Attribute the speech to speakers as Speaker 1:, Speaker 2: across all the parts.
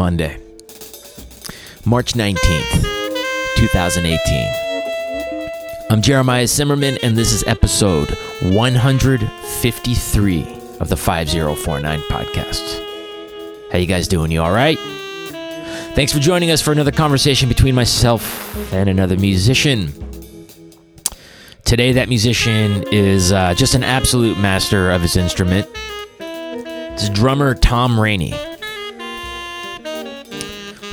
Speaker 1: Monday, March 19th, 2018. I'm Jeremiah Zimmerman, and this is episode 153 of the 5049 podcast. How you guys doing? You all right? Thanks for joining us for another conversation between myself and another musician. Today, that musician is uh, just an absolute master of his instrument. It's drummer Tom Rainey.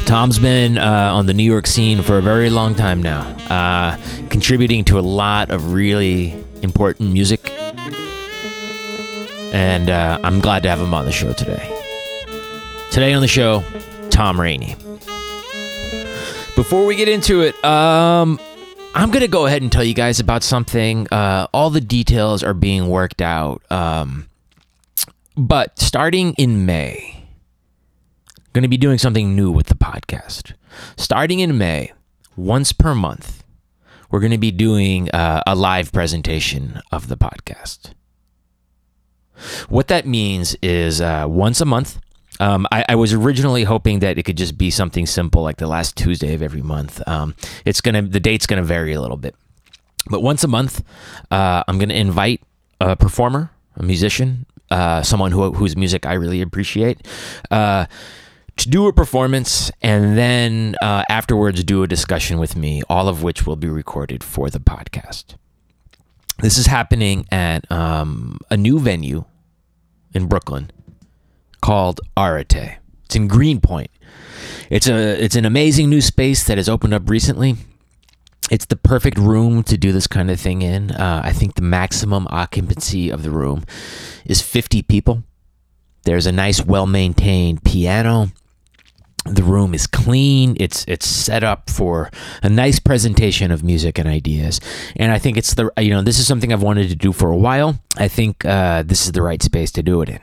Speaker 1: Tom's been uh, on the New York scene for a very long time now, uh, contributing to a lot of really important music. And uh, I'm glad to have him on the show today. Today on the show, Tom Rainey. Before we get into it, um, I'm going to go ahead and tell you guys about something. Uh, all the details are being worked out. Um, but starting in May, going to be doing something new with the podcast. Starting in May, once per month, we're going to be doing uh, a live presentation of the podcast. What that means is uh, once a month, um, I, I, was originally hoping that it could just be something simple like the last Tuesday of every month. Um, it's gonna the date's gonna vary a little bit, but once a month, uh, I'm gonna invite a performer, a musician, uh, someone who, whose music I really appreciate. Uh, to do a performance and then uh, afterwards do a discussion with me, all of which will be recorded for the podcast. This is happening at um, a new venue in Brooklyn called Areté. It's in Greenpoint. It's a it's an amazing new space that has opened up recently. It's the perfect room to do this kind of thing in. Uh, I think the maximum occupancy of the room is 50 people. There's a nice, well maintained piano. The room is clean. It's it's set up for a nice presentation of music and ideas. And I think it's the you know this is something I've wanted to do for a while. I think uh, this is the right space to do it in.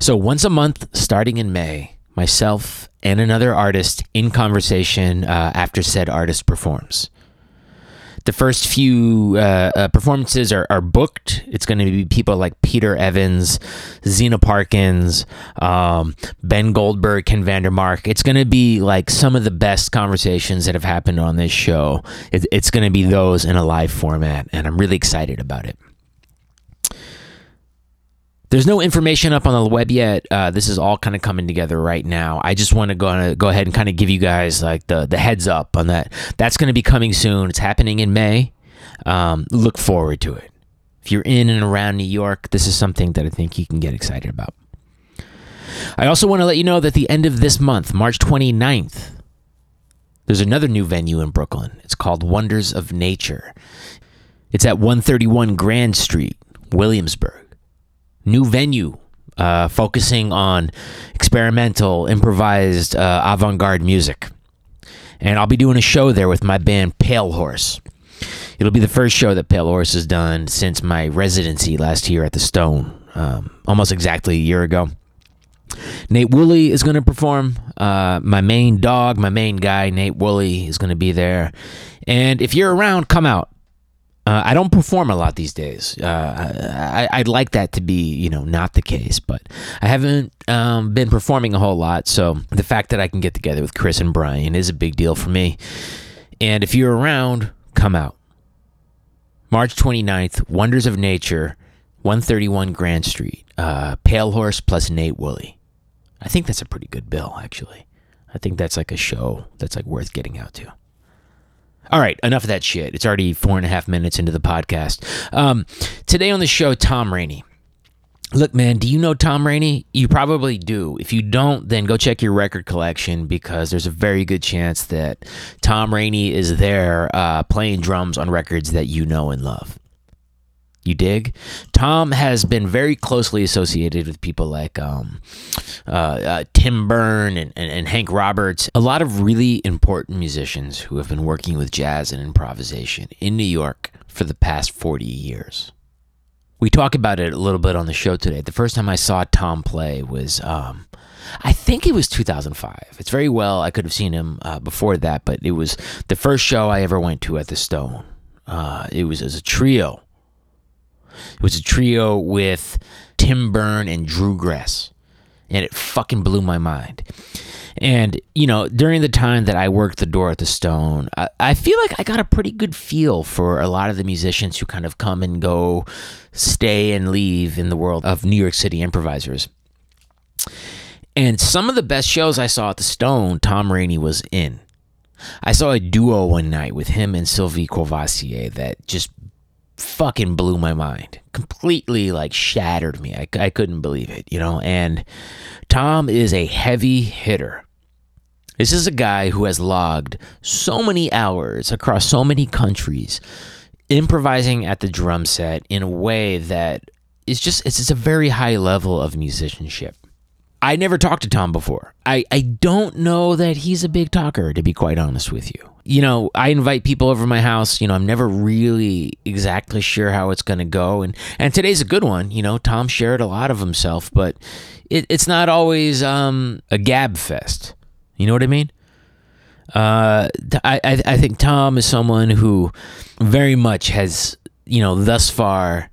Speaker 1: So once a month, starting in May, myself and another artist in conversation uh, after said artist performs. The first few uh, uh, performances are, are, booked. It's going to be people like Peter Evans, Zeena Parkins, um, Ben Goldberg, Ken Vandermark. It's going to be like some of the best conversations that have happened on this show. It, it's going to be those in a live format, and I'm really excited about it. There's no information up on the web yet. Uh, this is all kind of coming together right now. I just want to go go ahead and kind of give you guys like the the heads up on that. That's going to be coming soon. It's happening in May. Um, look forward to it. If you're in and around New York, this is something that I think you can get excited about. I also want to let you know that the end of this month, March 29th, there's another new venue in Brooklyn. It's called Wonders of Nature. It's at 131 Grand Street, Williamsburg new venue uh, focusing on experimental, improvised, uh, avant garde music. And I'll be doing a show there with my band Pale Horse. It'll be the first show that Pale Horse has done since my residency last year at the Stone, um, almost exactly a year ago. Nate Wooley is going to perform. Uh, my main dog, my main guy, Nate Wooley, is going to be there. And if you're around, come out. Uh, I don't perform a lot these days. Uh, I, would like that to be, you know, not the case, but I haven't um, been performing a whole lot. So the fact that I can get together with Chris and Brian is a big deal for me. And if you're around, come out. March 29th, Wonders of Nature, 131 Grand Street. Uh, Pale Horse plus Nate Wooley. I think that's a pretty good bill, actually. I think that's like a show that's like worth getting out to. All right, enough of that shit. It's already four and a half minutes into the podcast. Um, today on the show, Tom Rainey. Look, man, do you know Tom Rainey? You probably do. If you don't, then go check your record collection because there's a very good chance that Tom Rainey is there uh, playing drums on records that you know and love. You dig? Tom has been very closely associated with people like um, uh, uh, Tim Berne and, and, and, Hank Roberts, a lot of really important musicians who have been working with jazz and improvisation in New York for the past 40 years. We talk about it a little bit on the show today. The first time I saw Tom play was, um, I think it was 2005. It's very well, I could have seen him uh, before that, but it was the first show I ever went to at the Stone. Uh, it was as a trio it was a trio with Tim Berne and Drew Gress. And it fucking blew my mind. And, you know, during the time that I worked the door at the Stone, I, I, feel like I got a pretty good feel for a lot of the musicians who kind of come and go, stay and leave in the world of New York City improvisers. And some of the best shows I saw at the Stone, Tom Rainey was in. I saw a duo one night with him and Sylvie Courvoisier that just fucking blew my mind. Completely like shattered me. I, I couldn't believe it, you know? And Tom is a heavy hitter. This is a guy who has logged so many hours across so many countries, improvising at the drum set in a way that is just, it's, a very high level of musicianship. I never talked to Tom before. I, I don't know that he's a big talker, to be quite honest with you. You know, I invite people over my house. You know, I'm never really exactly sure how it's going to go. And, and today's a good one. You know, Tom shared a lot of himself, but it, it's not always um, a gab fest. You know what I mean? Uh, I, I, I think Tom is someone who very much has, you know, thus far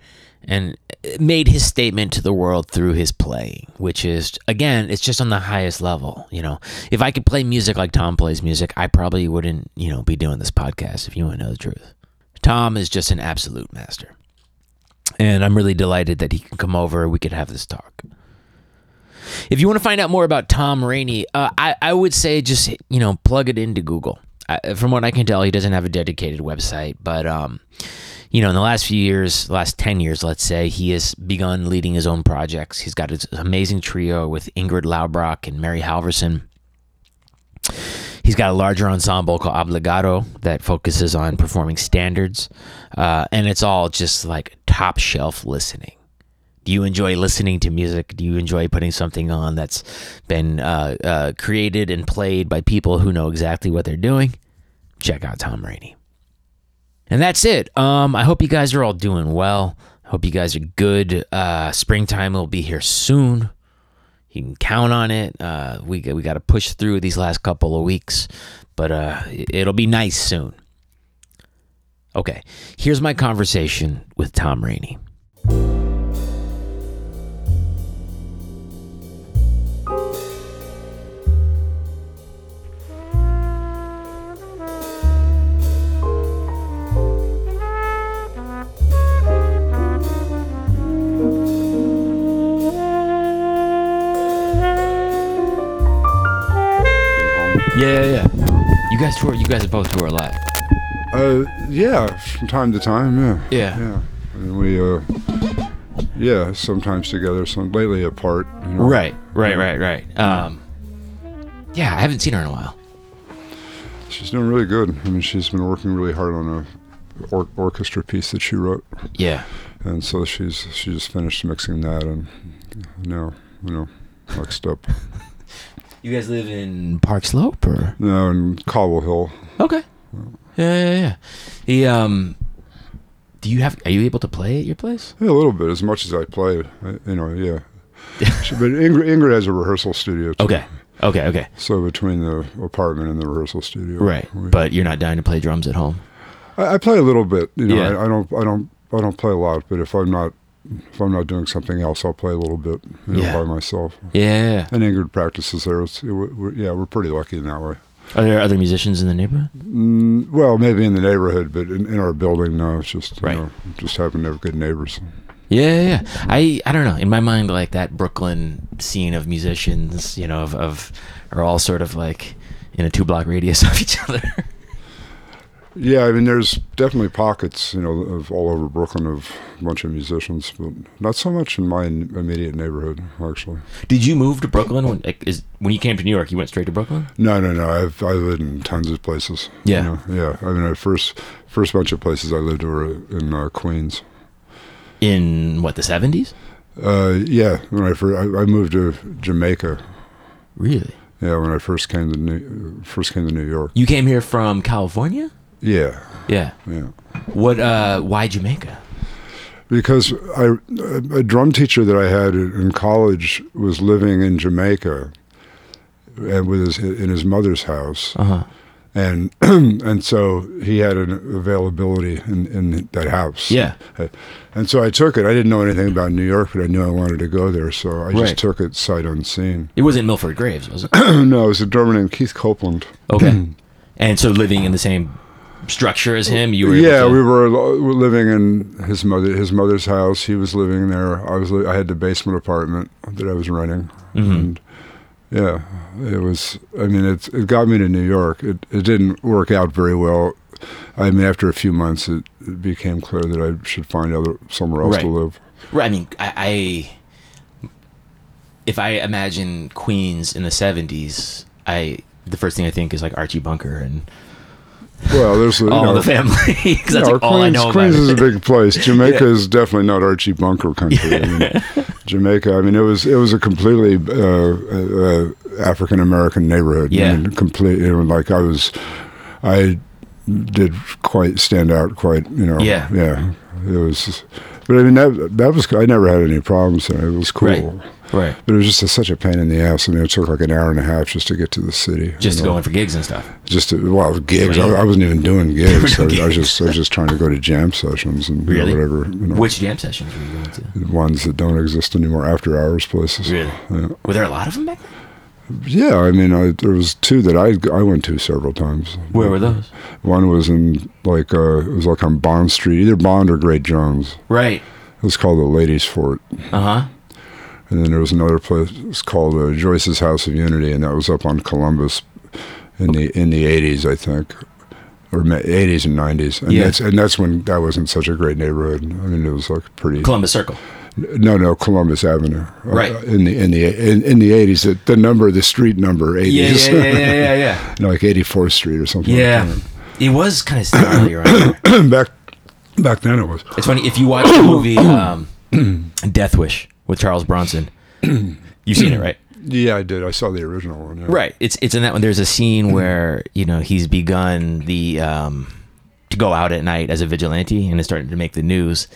Speaker 1: and made his statement to the world through his playing, which is again, it's just on the highest level. You know, if I could play music like Tom plays music, I probably wouldn't, you know, be doing this podcast. If you want to know the truth, Tom is just an absolute master, and I'm really delighted that he can come over. We could have this talk. If you want to find out more about Tom Rainey, uh, I I would say just you know plug it into Google. I, from what I can tell, he doesn't have a dedicated website, but um you know, in the last few years, last 10 years, let's say, he has begun leading his own projects. He's got his amazing trio with Ingrid Laubrock and Mary Halvorson. He's got a larger ensemble called Obbligato that focuses on performing standards. Uh, and it's all just like top shelf listening. Do you enjoy listening to music? Do you enjoy putting something on that's been uh, uh, created and played by people who know exactly what they're doing? Check out Tom Rainey. And that's it. Um, I hope you guys are all doing well. I hope you guys are good. Uh, springtime will be here soon. You can count on it. Uh, we we got to push through these last couple of weeks, but uh, it'll be nice soon. Okay, here's my conversation with Tom Rainey. Guys tour. You guys both tour a lot.
Speaker 2: Uh, yeah, from time to time. Yeah.
Speaker 1: Yeah.
Speaker 2: Yeah. And we, uh, yeah, sometimes together, some lately apart. You know?
Speaker 1: Right, right, right, right. Um, yeah, I haven't seen her in a while.
Speaker 2: She's doing really good. I mean, she's been working really hard on a or- orchestra piece that she wrote,
Speaker 1: Yeah.
Speaker 2: and so she's she just finished mixing that, and now you know, mixed up,
Speaker 1: You guys live in Park Slope, or
Speaker 2: now in Cobble Hill.
Speaker 1: okay? Yeah, yeah, yeah. The um, do you have? Are you able to play at your place?
Speaker 2: Yeah, a little bit, as much as I play. I, you know, yeah. But Ingrid, Ingrid has a rehearsal studio. Too.
Speaker 1: Okay, okay, okay.
Speaker 2: So between the apartment and the rehearsal studio,
Speaker 1: Right,
Speaker 2: we-
Speaker 1: but you're not dying to play drums at home.
Speaker 2: I, I play a little bit. You know,
Speaker 1: Yeah.
Speaker 2: I, I don't, I don't, I don't play a lot. But if I'm not, if I'm not doing something else, I'll play a little bit you know,
Speaker 1: Yeah.
Speaker 2: by myself.
Speaker 1: Yeah.
Speaker 2: And Ingrid practices there. It's, it, we're, yeah, we're pretty lucky in that way.
Speaker 1: Are there other musicians in the neighborhood?
Speaker 2: Mm, well, maybe in the neighborhood, but in, in our building, no. It's just
Speaker 1: Right.
Speaker 2: you know, just having to have good neighbors.
Speaker 1: Yeah, yeah, yeah. I I don't know. In my mind, like that Brooklyn scene of musicians, you know, of, of are all sort of like in a two block radius of each other.
Speaker 2: Yeah, I mean, there's definitely pockets, you know, of all over Brooklyn of a bunch of musicians, but not so much in my immediate neighborhood, actually.
Speaker 1: Did you move to Brooklyn when like, is when you came to New York? You went straight to Brooklyn.
Speaker 2: No, no, no. I've I lived in tons of places.
Speaker 1: Yeah.
Speaker 2: you know, yeah. I mean, the first first bunch of places I lived were in uh, Queens.
Speaker 1: In what the seventies?
Speaker 2: Uh, yeah, when I first I, I moved to Jamaica.
Speaker 1: Really?
Speaker 2: Yeah, when I first came to New, first came to New York.
Speaker 1: You came here from California?
Speaker 2: Yeah,
Speaker 1: Yeah.
Speaker 2: yeah.
Speaker 1: What? Uh, why Jamaica?
Speaker 2: Because I a drum teacher that I had in college was living in Jamaica, and with his in his mother's house,
Speaker 1: Uh huh.
Speaker 2: and and so he had an availability in, in that house.
Speaker 1: Yeah.
Speaker 2: And so I took it. I didn't know anything about New York, but I knew I wanted to go there, so I
Speaker 1: Right.
Speaker 2: just took it sight unseen.
Speaker 1: It wasn't Milford Graves, was it?
Speaker 2: no, it was a drummer named Keith Copeland.
Speaker 1: Okay. and so living in the same structure as him, you were
Speaker 2: Yeah, we were, living in his mother his mother's house. He was living there. I was li- I had the basement apartment that I was renting,
Speaker 1: Mm-hmm.
Speaker 2: and yeah, it was. I mean, it it got me to New York. It it didn't work out very well. I mean, after a few months, it, it became clear that I should find other somewhere else to live.
Speaker 1: Right, I mean, I, I if I imagine Queens in the '70s, I the first thing I think is like Archie Bunker and
Speaker 2: Well, there's
Speaker 1: all
Speaker 2: know,
Speaker 1: the family because that's
Speaker 2: Yeah,
Speaker 1: like all I
Speaker 2: Queens,
Speaker 1: know
Speaker 2: Queens
Speaker 1: about
Speaker 2: is a big place. Jamaica is definitely not Archie Bunker country. I mean, Jamaica. I mean, it was it was a completely uh, uh, African American neighborhood.
Speaker 1: Yeah.
Speaker 2: I mean, complete. You know, like I was, I did quite stand out. Quite, you know.
Speaker 1: Yeah.
Speaker 2: Yeah. It was, but I mean that that was. I never had any problems. there. It was cool.
Speaker 1: Right. Right.
Speaker 2: But it was just a, such a pain in the ass. I mean, it took like an hour and a half just to get to the city.
Speaker 1: Just
Speaker 2: you
Speaker 1: to
Speaker 2: know.
Speaker 1: go in for gigs and stuff.
Speaker 2: Just to, well, gigs.
Speaker 1: Really?
Speaker 2: I, I wasn't even doing gigs. I, I was just I was just trying to go to jam sessions and you know, whatever. You know,
Speaker 1: Which jam sessions were you going to?
Speaker 2: ones that don't exist anymore. After hours places.
Speaker 1: Really?
Speaker 2: Yeah.
Speaker 1: Were there a lot of them back then?
Speaker 2: Yeah. I mean, I, there was two that I I went to several times.
Speaker 1: Where were those?
Speaker 2: One was in like uh, it was like on Bond Street, either Bond or Great Jones.
Speaker 1: Right.
Speaker 2: It was called the Ladies Fort.
Speaker 1: Uh huh.
Speaker 2: And then there was another place it was called uh, Joyce's House of Unity, and that was up on Columbus in the in the eighties, I think, or eighties and nineties. And
Speaker 1: Yeah.
Speaker 2: that's and that's when that wasn't such a great neighborhood. I mean, it was like pretty.
Speaker 1: Columbus Circle.
Speaker 2: No, no, Columbus Avenue. Uh,
Speaker 1: Right.
Speaker 2: in the in the in, in the eighties, the, the number, the street number,
Speaker 1: Yeah, yeah,
Speaker 2: eighties.
Speaker 1: yeah, yeah, yeah, yeah.
Speaker 2: like eighty fourth Street or something.
Speaker 1: Yeah.
Speaker 2: Like
Speaker 1: It was kind of around there.
Speaker 2: back back then it was.
Speaker 1: It's funny if you watch the movie um, Death Wish with Charles Bronson. You've seen it, right?
Speaker 2: Yeah, I did. I saw the original one. Yeah.
Speaker 1: Right. It's it's in that one. There's a scene where you know he's begun the um, to go out at night as a vigilante and is starting to make the news.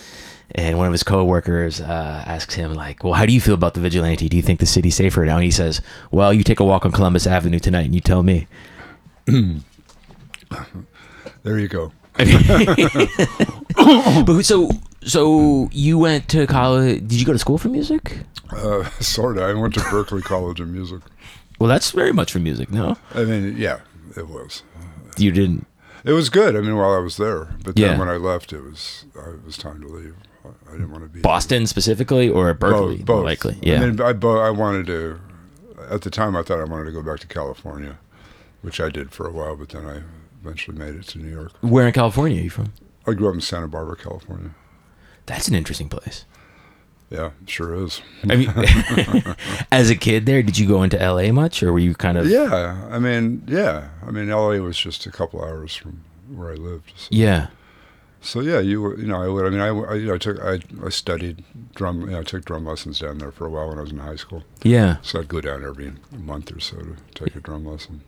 Speaker 1: And one of his coworkers uh, asks him like, "Well, how do you feel about the vigilante? Do you think the city's safer now?" And he says, "Well, you take a walk on Columbus Avenue tonight, and you tell me."
Speaker 2: There you go.
Speaker 1: But so so you went to college? Did you go to school for music?
Speaker 2: Uh, sort of. I went to Berklee College of Music.
Speaker 1: Well, that's very much for music. No,
Speaker 2: I mean, yeah, it was.
Speaker 1: you didn't.
Speaker 2: It was good. I mean, while I was there, but then
Speaker 1: Yeah.
Speaker 2: when I left, it was it was time to leave. I, didn't want to be
Speaker 1: Boston specifically or Berklee?
Speaker 2: Both, both.
Speaker 1: likely. Yeah.
Speaker 2: I mean, I, I wanted to. At the time, I thought I wanted to go back to California, which I did for a while. But then I eventually made it to New York.
Speaker 1: Where in California are you from?
Speaker 2: I grew up in Santa Barbara, California.
Speaker 1: That's an interesting place.
Speaker 2: Yeah, sure is.
Speaker 1: I mean, as a kid there, did you go into LA much, or were you kind of?
Speaker 2: Yeah, I mean, yeah, I mean, LA was just a couple hours from where I lived. So,
Speaker 1: Yeah.
Speaker 2: So yeah, you were, you know, I would. I mean, I, I, you know, I took, I, I studied drum. You know, I took drum lessons down there for a while when I was in high school.
Speaker 1: Yeah.
Speaker 2: So I'd go down every month or so to take a drum lesson.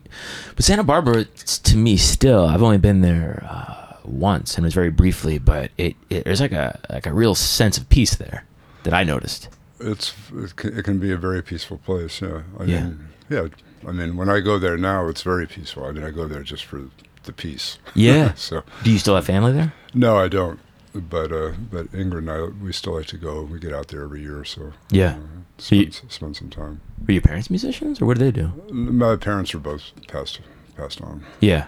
Speaker 1: But Santa Barbara, to me, still, I've only been there uh, once, and it was very briefly. But it, it there's like a like a real sense of peace there that I noticed.
Speaker 2: It's it can, it can be a very peaceful place. Yeah. I
Speaker 1: Yeah.
Speaker 2: Mean, yeah. I mean, when I go there now, it's very peaceful. I mean, I go there just for the peace.
Speaker 1: Yeah.
Speaker 2: so
Speaker 1: Do you still have family there?
Speaker 2: No, I don't. But uh, but Ingrid and I, we still like to go. We get out there every year, so
Speaker 1: Yeah.
Speaker 2: uh,
Speaker 1: So you-
Speaker 2: spend, spend some time.
Speaker 1: Were your parents musicians, or what did they do?
Speaker 2: My parents are both passed passed on.
Speaker 1: Yeah.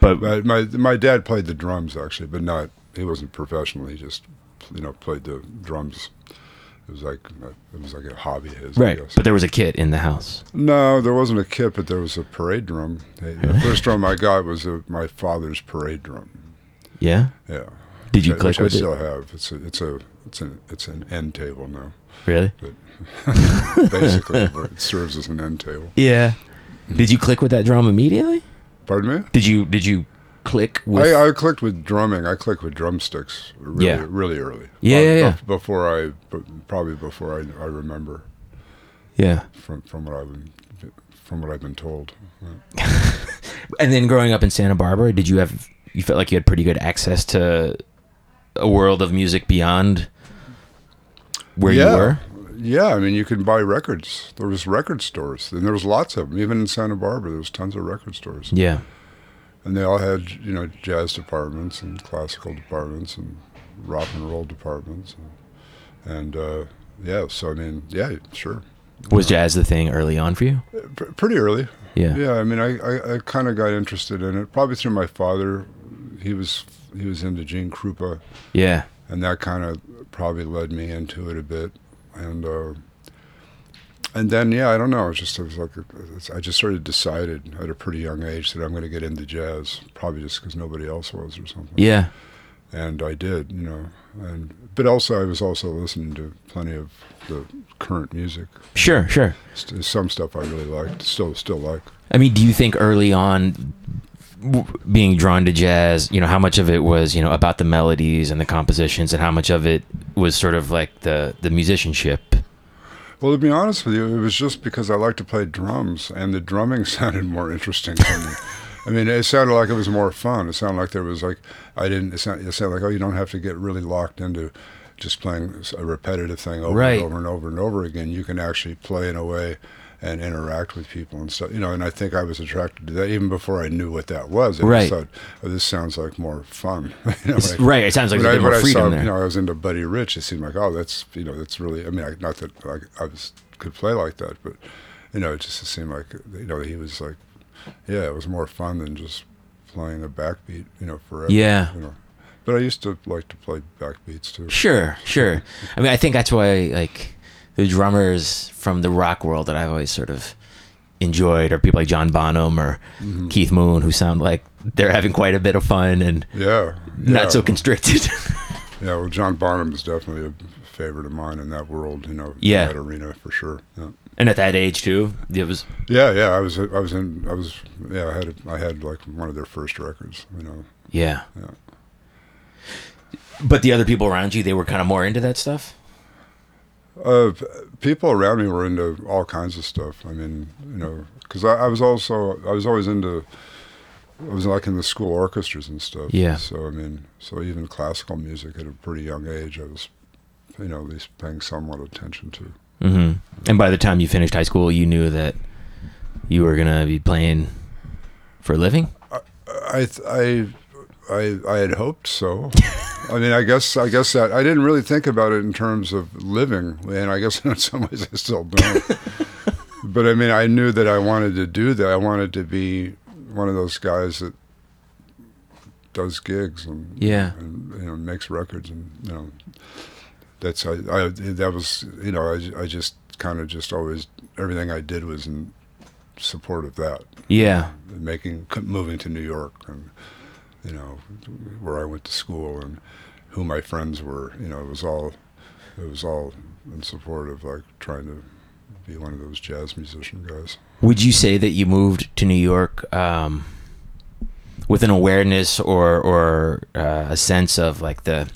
Speaker 1: But
Speaker 2: My my my dad played the drums actually, but not. He wasn't professional. He just you know played the drums. It was like it was like a hobby of his. I
Speaker 1: right.
Speaker 2: guess.
Speaker 1: But there was a kit in the house.
Speaker 2: No, there wasn't a kit, but there was a parade drum. The first drum I got was a, my father's parade drum.
Speaker 1: Yeah.
Speaker 2: Yeah.
Speaker 1: Did you
Speaker 2: Which I-
Speaker 1: click
Speaker 2: which
Speaker 1: with
Speaker 2: I
Speaker 1: it?
Speaker 2: still have. It's a it's a it's an it's an end table now.
Speaker 1: Really?
Speaker 2: But Basically, it serves as an end table.
Speaker 1: Yeah. Did you click with that drum immediately?
Speaker 2: Pardon me.
Speaker 1: Did you did you click with
Speaker 2: I, I clicked with drumming. I clicked with drumsticks really,
Speaker 1: Yeah.
Speaker 2: really early.
Speaker 1: Yeah, yeah, yeah.
Speaker 2: Before I probably before I, I remember
Speaker 1: Yeah.
Speaker 2: from from what I've been, from what I've been told.
Speaker 1: And then growing up in Santa Barbara, did you have you felt like you had pretty good access to a world of music beyond where
Speaker 2: yeah.
Speaker 1: you were?
Speaker 2: Yeah, I mean, you can buy records. There was record stores, and there was lots of them. Even in Santa Barbara, there was tons of record stores.
Speaker 1: Yeah.
Speaker 2: and they all had you know jazz departments and classical departments and rock and roll departments, and, and uh, yeah. So I mean, yeah, sure.
Speaker 1: Was jazz the thing early on for you?
Speaker 2: P- pretty early.
Speaker 1: Yeah.
Speaker 2: Yeah, I mean, I, I, I kind of got interested in it probably through my father. He was he was into Gene Krupa,
Speaker 1: Yeah.
Speaker 2: and that kind of probably led me into it a bit. And uh, and then yeah, I don't know. It's just it was like it's, I just sort of decided at a pretty young age that I'm going to get into jazz, probably just because nobody else was or something.
Speaker 1: Yeah.
Speaker 2: And I did, you know. And but also I was also listening to plenty of the current music.
Speaker 1: Sure, sure.
Speaker 2: St- Some stuff I really liked, still still like.
Speaker 1: I mean, do you think early on being drawn to jazz, you know, how much of it was, you know, about the melodies and the compositions and how much of it was sort of like the the musicianship?
Speaker 2: Well, to be honest with you, it was just because I like to play drums, and the drumming sounded more interesting to me. I mean, it sounded like it was more fun. It sounded like there was like I didn't. It sounded, it sounded like oh, you don't have to get really locked into just playing a repetitive thing over
Speaker 1: Right.
Speaker 2: and over and over and over again. You can actually play in a way and interact with people and stuff. You know, and I think I was attracted to that even before I knew what that was. I
Speaker 1: Right.
Speaker 2: thought, oh, this sounds like more fun. you know, like-
Speaker 1: right. It sounds like there's
Speaker 2: I,
Speaker 1: more
Speaker 2: when I
Speaker 1: freedom
Speaker 2: saw,
Speaker 1: there.
Speaker 2: you know, I was into Buddy Rich. It seemed like, oh, that's you know, that's really. I mean, I, not that I, I was could play like that, but you know, it just seemed like you know he was like, yeah, it was more fun than just playing a backbeat, you know, forever.
Speaker 1: Yeah.
Speaker 2: You know, but I used to like to play backbeats too.
Speaker 1: Sure, sure. I mean, I think that's why like the drummers from the rock world that I've always sort of enjoyed are people like John Bonham or
Speaker 2: Mm-hmm.
Speaker 1: Keith Moon who sound like they're having quite a bit of fun and
Speaker 2: Yeah.
Speaker 1: not so constricted.
Speaker 2: Yeah. Well, John Bonham is definitely a favorite of mine in that world. You know,
Speaker 1: Yeah.
Speaker 2: that arena for sure. Yeah.
Speaker 1: and at that age too, it was
Speaker 2: Yeah, yeah. I was, I was in, I was, yeah. I had, I had like one of their first records. You know,
Speaker 1: yeah.
Speaker 2: Yeah.
Speaker 1: But the other people around you, they were kind of more into that stuff.
Speaker 2: Uh, people around me were into all kinds of stuff. I mean, you know, because I, I was also I was always into I was like in the school orchestras and stuff.
Speaker 1: Yeah.
Speaker 2: So I mean, so even classical music at a pretty young age, I was, you know, at least paying somewhat attention to.
Speaker 1: hmm And by the time you finished high school, you knew that you were gonna be playing for a living.
Speaker 2: I I I I had hoped so. I mean, I guess I guess that I didn't really think about it in terms of living, and I guess in some ways I still don't. but I mean, I knew that I wanted to do that. I wanted to be one of those guys that does gigs and
Speaker 1: Yeah.
Speaker 2: and you know makes records and you know that's I, I that was you know I I just kind of just always everything I did was in support of that
Speaker 1: Yeah.
Speaker 2: making moving to New York and you know where I went to school and who my friends were you know it was all it was all in support of like trying to be one of those jazz musician guys.
Speaker 1: Would you say that you moved to New York um, with an awareness or or uh, a sense of like the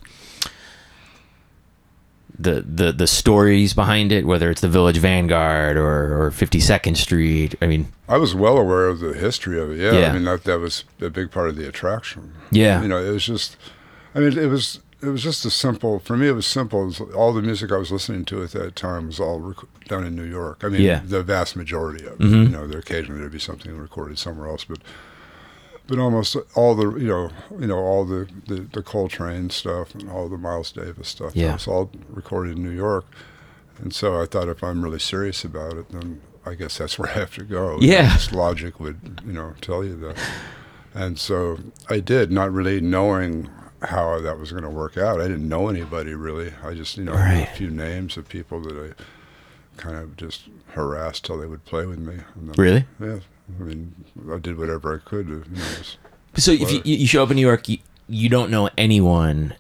Speaker 1: the the the stories behind it, whether it's the Village Vanguard or or Fifty Second Street? I mean,
Speaker 2: I was well aware of the history of it yeah,
Speaker 1: Yeah.
Speaker 2: I mean that that was a big part of the attraction
Speaker 1: yeah,
Speaker 2: you know it was just I mean it was it was just a simple for me it was simple it was, all the music I was listening to at that time was all rec- done in New York I mean
Speaker 1: Yeah.
Speaker 2: the vast majority of it
Speaker 1: Mhm.
Speaker 2: you know there occasionally there'd be something recorded somewhere else but but almost all the you know you know all the the, the Coltrane stuff and all the Miles Davis stuff
Speaker 1: Yeah.
Speaker 2: that was all recorded in New York and so I thought if I'm really serious about it then I guess that's where I have to go You know,
Speaker 1: Yeah.
Speaker 2: logic would you know tell you that and so I did, not really knowing how that was going to work out. I didn't know anybody really. I just, you know,
Speaker 1: Right.
Speaker 2: a few names of people that I kind of just harassed till they would play with me.
Speaker 1: Really.
Speaker 2: Yeah. I mean, I did whatever I could to, you know,
Speaker 1: So if you, you show up in New York, you, you don't know anyone.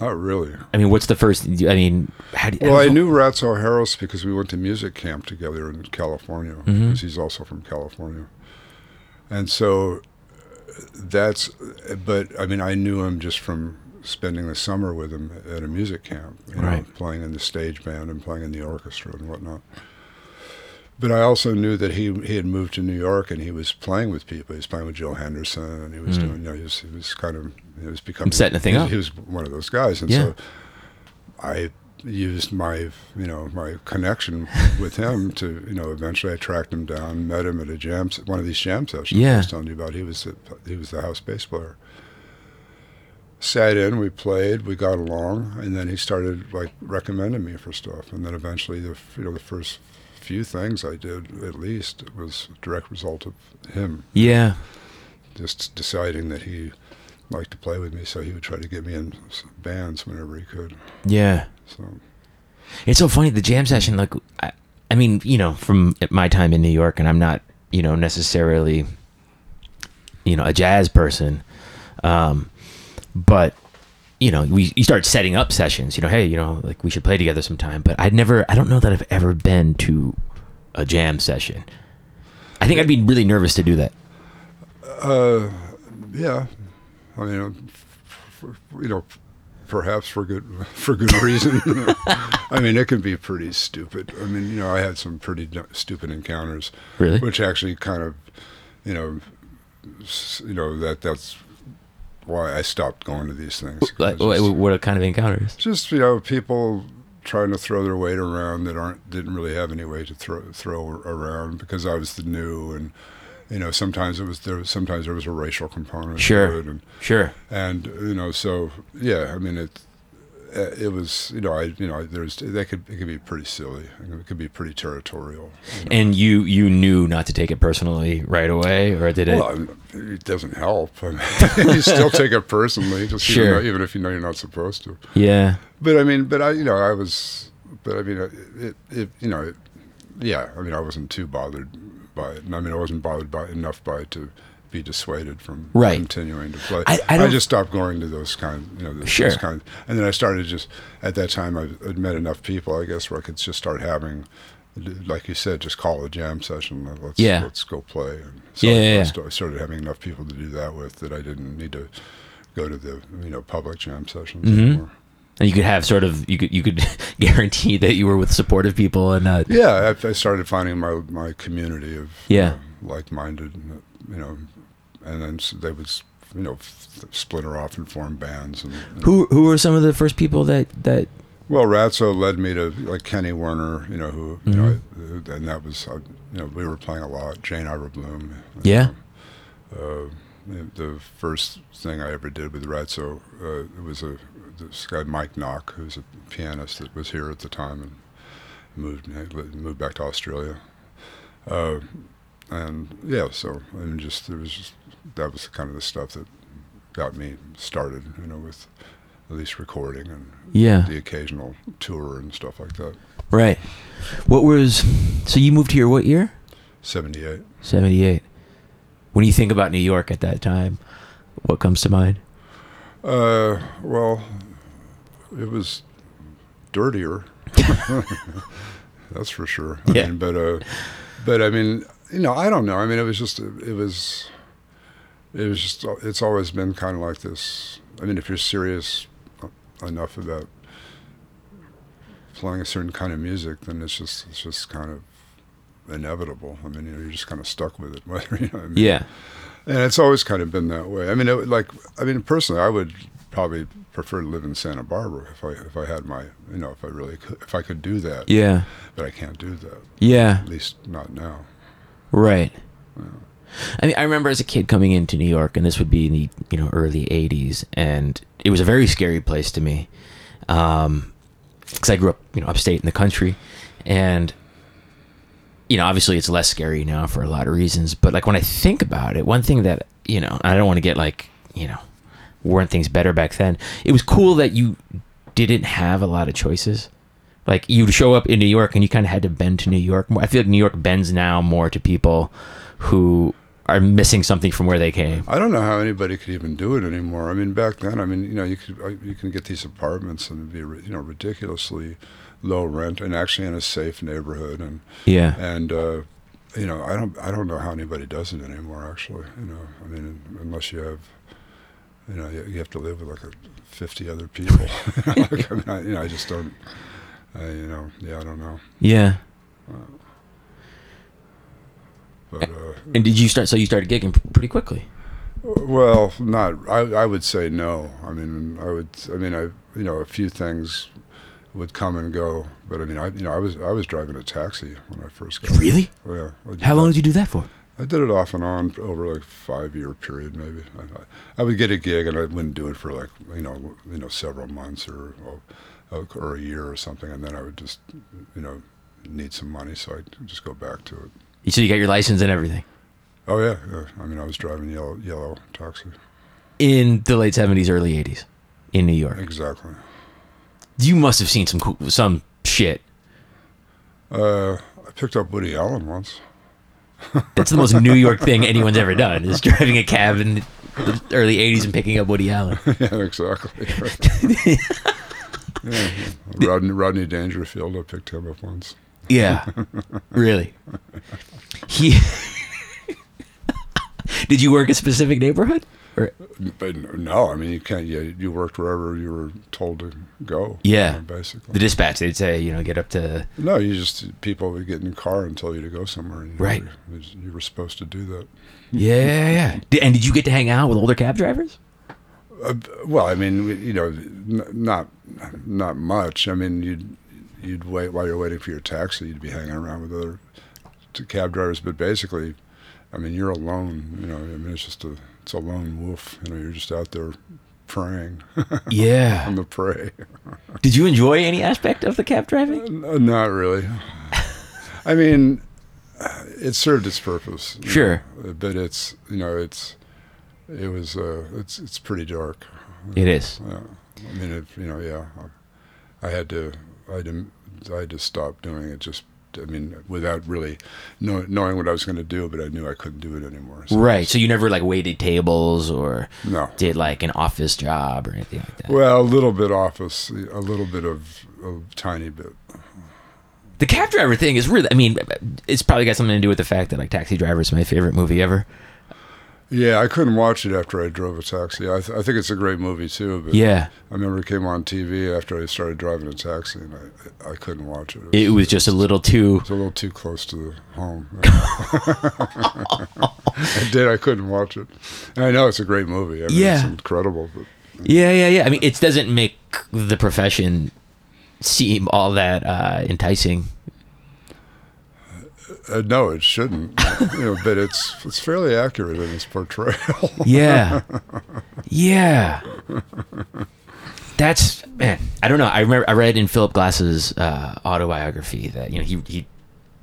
Speaker 2: not really.
Speaker 1: I mean, what's the first? I mean, how do you?
Speaker 2: Well, I knew Ratso Harris because we went to music camp together in California,
Speaker 1: Mhm.
Speaker 2: because he's also from California. And so that's, but I mean, I knew him just from spending the summer with him at a music camp, you know,
Speaker 1: Right.
Speaker 2: playing in the stage band and playing in the orchestra and whatnot. But I also knew that he he had moved to New York and he was playing with people. He was playing with Joe Henderson and he was
Speaker 1: Mm.
Speaker 2: doing, you know, he was, he was kind of, he was becoming I'm
Speaker 1: setting a thing
Speaker 2: he,
Speaker 1: up.
Speaker 2: He was one of those guys, and
Speaker 1: Yeah.
Speaker 2: so I used my you know my connection with him to you know eventually I tracked him down, met him at a jam one of these jam sessions
Speaker 1: Yeah.
Speaker 2: I was telling you about. He was the, he was the house bass player. Sat in, we played, we got along, and then he started like recommending me for stuff, and then eventually the you know the first few things I did at least was a direct result of him
Speaker 1: Yeah.
Speaker 2: just deciding that he liked to play with me, so he would try to get me in bands whenever he could.
Speaker 1: Yeah.
Speaker 2: So
Speaker 1: It's so funny the jam session. Like, I, I mean, you know, from my time in New York, and I'm not, you know, necessarily, you know, a jazz person, um, but you know, we you start setting up sessions. You know, hey, you know, like we should play together sometime. But I'd never, I don't know that I've ever been to a jam session. I think I'd be really nervous to do that.
Speaker 2: Uh, yeah, I mean, uh, f- f- you know, perhaps for good for good reason. I mean, it can be pretty stupid. I mean, you know, I had some pretty stupid encounters,
Speaker 1: Really?
Speaker 2: which actually kind of, you know, s- you know that that's why I stopped going to these things.
Speaker 1: Like,
Speaker 2: just-
Speaker 1: what, kind of encounters?
Speaker 2: just you know people trying to throw their weight around that aren't didn't really have any weight to throw throw around because I was the new and you know sometimes it was there sometimes there was a racial component
Speaker 1: Sure.
Speaker 2: to it and
Speaker 1: Sure.
Speaker 2: and you know so yeah I mean it Uh, it was you know I you know there's that could it could be pretty silly it could be pretty territorial you know.
Speaker 1: And you you knew not to take it personally right away, or did it?
Speaker 2: Well, it doesn't help. I mean, you still take it personally, just
Speaker 1: Sure.
Speaker 2: even, though, even if you know you're not supposed to.
Speaker 1: yeah.
Speaker 2: But I mean, but I, you know, I was, but I mean, it, it, you know, it, yeah, I mean, I wasn't too bothered by it, and I mean, I wasn't bothered by enough by it to be dissuaded from
Speaker 1: Right.
Speaker 2: continuing to play.
Speaker 1: I- I don't-
Speaker 2: just stopped going to those kind, you know, those,
Speaker 1: Sure.
Speaker 2: those kind, and then I started just at that time I had met enough people, I guess, where I could just start having. Like you said, just call a jam session. Let's
Speaker 1: Yeah.
Speaker 2: let's go play. And so
Speaker 1: Yeah,
Speaker 2: I,
Speaker 1: yeah.
Speaker 2: I sta- I started having enough people to do that with that I didn't need to go to the you know public jam sessions
Speaker 1: Mhm.
Speaker 2: anymore.
Speaker 1: And you could have sort of you could you could guarantee that you were with supportive people and not
Speaker 2: Yeah, I, I started finding my my community of
Speaker 1: Yeah.
Speaker 2: uh, like-minded, you know, and then they would you know f- splinter off and form bands. And, and-
Speaker 1: who who were some of the first people that that
Speaker 2: well, Ratso led me to like Kenny Werner, you know, who you know, uh, and that was uh, you know we were playing a lot. Jane Ira Bloom.
Speaker 1: Yeah.
Speaker 2: Uh, the- the first thing I ever did with Ratso, uh, was a this guy Mike Nock, who's a pianist that was here at the time and moved moved back to Australia. Uh, and yeah, so and just there was just, that was kind of the stuff that got me started, you know, with at least recording and
Speaker 1: yeah
Speaker 2: the occasional tour and stuff like that.
Speaker 1: right what was so you moved here what year
Speaker 2: Seventy eight.
Speaker 1: 78 when you think about New York at that time what comes to mind
Speaker 2: Uh, well, it was dirtier. That's for sure. I
Speaker 1: Yeah.
Speaker 2: mean, but uh, but I mean, you know, I don't know. I mean, it was just it was it was just it's always been kind of like this. I mean, if you're serious enough about playing a certain kind of music, then it's just it's just kind of inevitable. I mean, you know, you're just kind of stuck with it. Whether you know, I mean,
Speaker 1: yeah
Speaker 2: and it's always kind of been that way. I mean, it, like, I mean, personally, I would probably prefer to live in Santa Barbara if I if I had my, you know, if I really could, if I could do that.
Speaker 1: yeah
Speaker 2: But I can't do that.
Speaker 1: yeah
Speaker 2: At least not now.
Speaker 1: right I mean, I remember as a kid coming into New York, and this would be in the you know early '80s, and it was a very scary place to me, um, because I grew up you know upstate in the country, and you know obviously it's less scary now for a lot of reasons. But like when I think about it, one thing that you know I don't want to get like you know weren't things better back then. It was cool that you didn't have a lot of choices. Like you'd show up in New York and you kind of had to bend to New York. I feel like New York bends now more to people who are missing something from where they came.
Speaker 2: I don't know how anybody could even do it anymore. I mean, back then, I mean, you know, you could uh, you can get these apartments and be you know ridiculously low rent and actually in a safe neighborhood and
Speaker 1: Yeah.
Speaker 2: and uh, you know I don't I don't know how anybody does it anymore. Actually, you know, I mean, unless you have you know you, have to live with like a, fifty other people. like, I mean, I, you know, I just don't. I, you know, yeah, I don't know.
Speaker 1: Yeah.
Speaker 2: But uh,
Speaker 1: And did you start? So you started gigging pretty quickly.
Speaker 2: well, not. I I would say no. I mean, I would. I mean, I you know a few things would come and go. But I mean, I you know I was I was driving a taxi when I first got.
Speaker 1: Really?
Speaker 2: Oh, yeah.
Speaker 1: How long did you do that for?
Speaker 2: I did it off and on over like five year period maybe. I, I, I would get a gig and I wouldn't do it for like you know you know several months or or, or a year or something, and then I would just you know need some money, so I'd just go back to it.
Speaker 1: So you got your license and everything
Speaker 2: Oh yeah, yeah. I mean I was driving yellow yellow taxi.
Speaker 1: in the late seventies, early eighties in New York.
Speaker 2: Exactly.
Speaker 1: You must have seen some cool, some shit.
Speaker 2: Uh, I picked up Woody Allen once.
Speaker 1: That's the most New York thing anyone's ever done is driving a cab in the early '80s and picking up Woody Allen.
Speaker 2: yeah, exactly. yeah. Rodney, Rodney Dangerfield, I picked him up once.
Speaker 1: Yeah, really. He. Did you work a specific neighborhood? Or,
Speaker 2: But no, I mean you can't. Yeah, you worked wherever you were told to go.
Speaker 1: Yeah.
Speaker 2: you know, basically.
Speaker 1: the dispatch, they'd say, you know, get up to.
Speaker 2: no, you just people would get in the car and tell you to go somewhere. And you
Speaker 1: Right.
Speaker 2: Were, you were supposed to do that.
Speaker 1: Yeah, yeah, yeah. And did you get to hang out with older cab drivers?
Speaker 2: Uh, well, I mean, you know, not not much. I mean, you'd you'd wait while you're waiting for your taxi. You'd be hanging around with other cab drivers, but basically, I mean, you're alone. You know, I mean, it's just a it's a lone wolf. You know, you're just out there praying.
Speaker 1: Yeah.
Speaker 2: on the prey.
Speaker 1: Did you enjoy any aspect of the cab driving?
Speaker 2: N- Not really. I mean, it served its purpose.
Speaker 1: Sure.
Speaker 2: know, but it's you know it's it was uh, it's it's pretty dark.
Speaker 1: It is.
Speaker 2: Yeah. I mean, it, you know, yeah. I, I had to I had to I just stopped doing it. Just I mean, without really know, knowing what I was going to do, but I knew I couldn't do it anymore. So
Speaker 1: Right. So you never like waited tables or
Speaker 2: No.
Speaker 1: did like an office job or anything like that.
Speaker 2: Well, a little bit office, a little bit of a tiny bit.
Speaker 1: The cab driver thing is really. I mean, it's probably got something to do with the fact that like Taxi Driver is my favorite movie ever.
Speaker 2: Yeah, I couldn't watch it after I drove a taxi. I, th- I think it's a great movie too. But
Speaker 1: Yeah.
Speaker 2: I remember it came on TV after I started driving a taxi, and I I couldn't watch it.
Speaker 1: It was just a little too.
Speaker 2: It's a little too close to the home. I did. I couldn't watch it. And I know it's a great movie. I mean,
Speaker 1: Yeah.
Speaker 2: it's incredible. But
Speaker 1: Yeah, yeah, yeah. I mean, it doesn't make the profession seem all that uh, enticing.
Speaker 2: Uh, no, it shouldn't. you know, but it's it's fairly accurate in its portrayal.
Speaker 1: Yeah. yeah. That's man. I don't know. I remember I read in Philip Glass's uh, autobiography that you know he he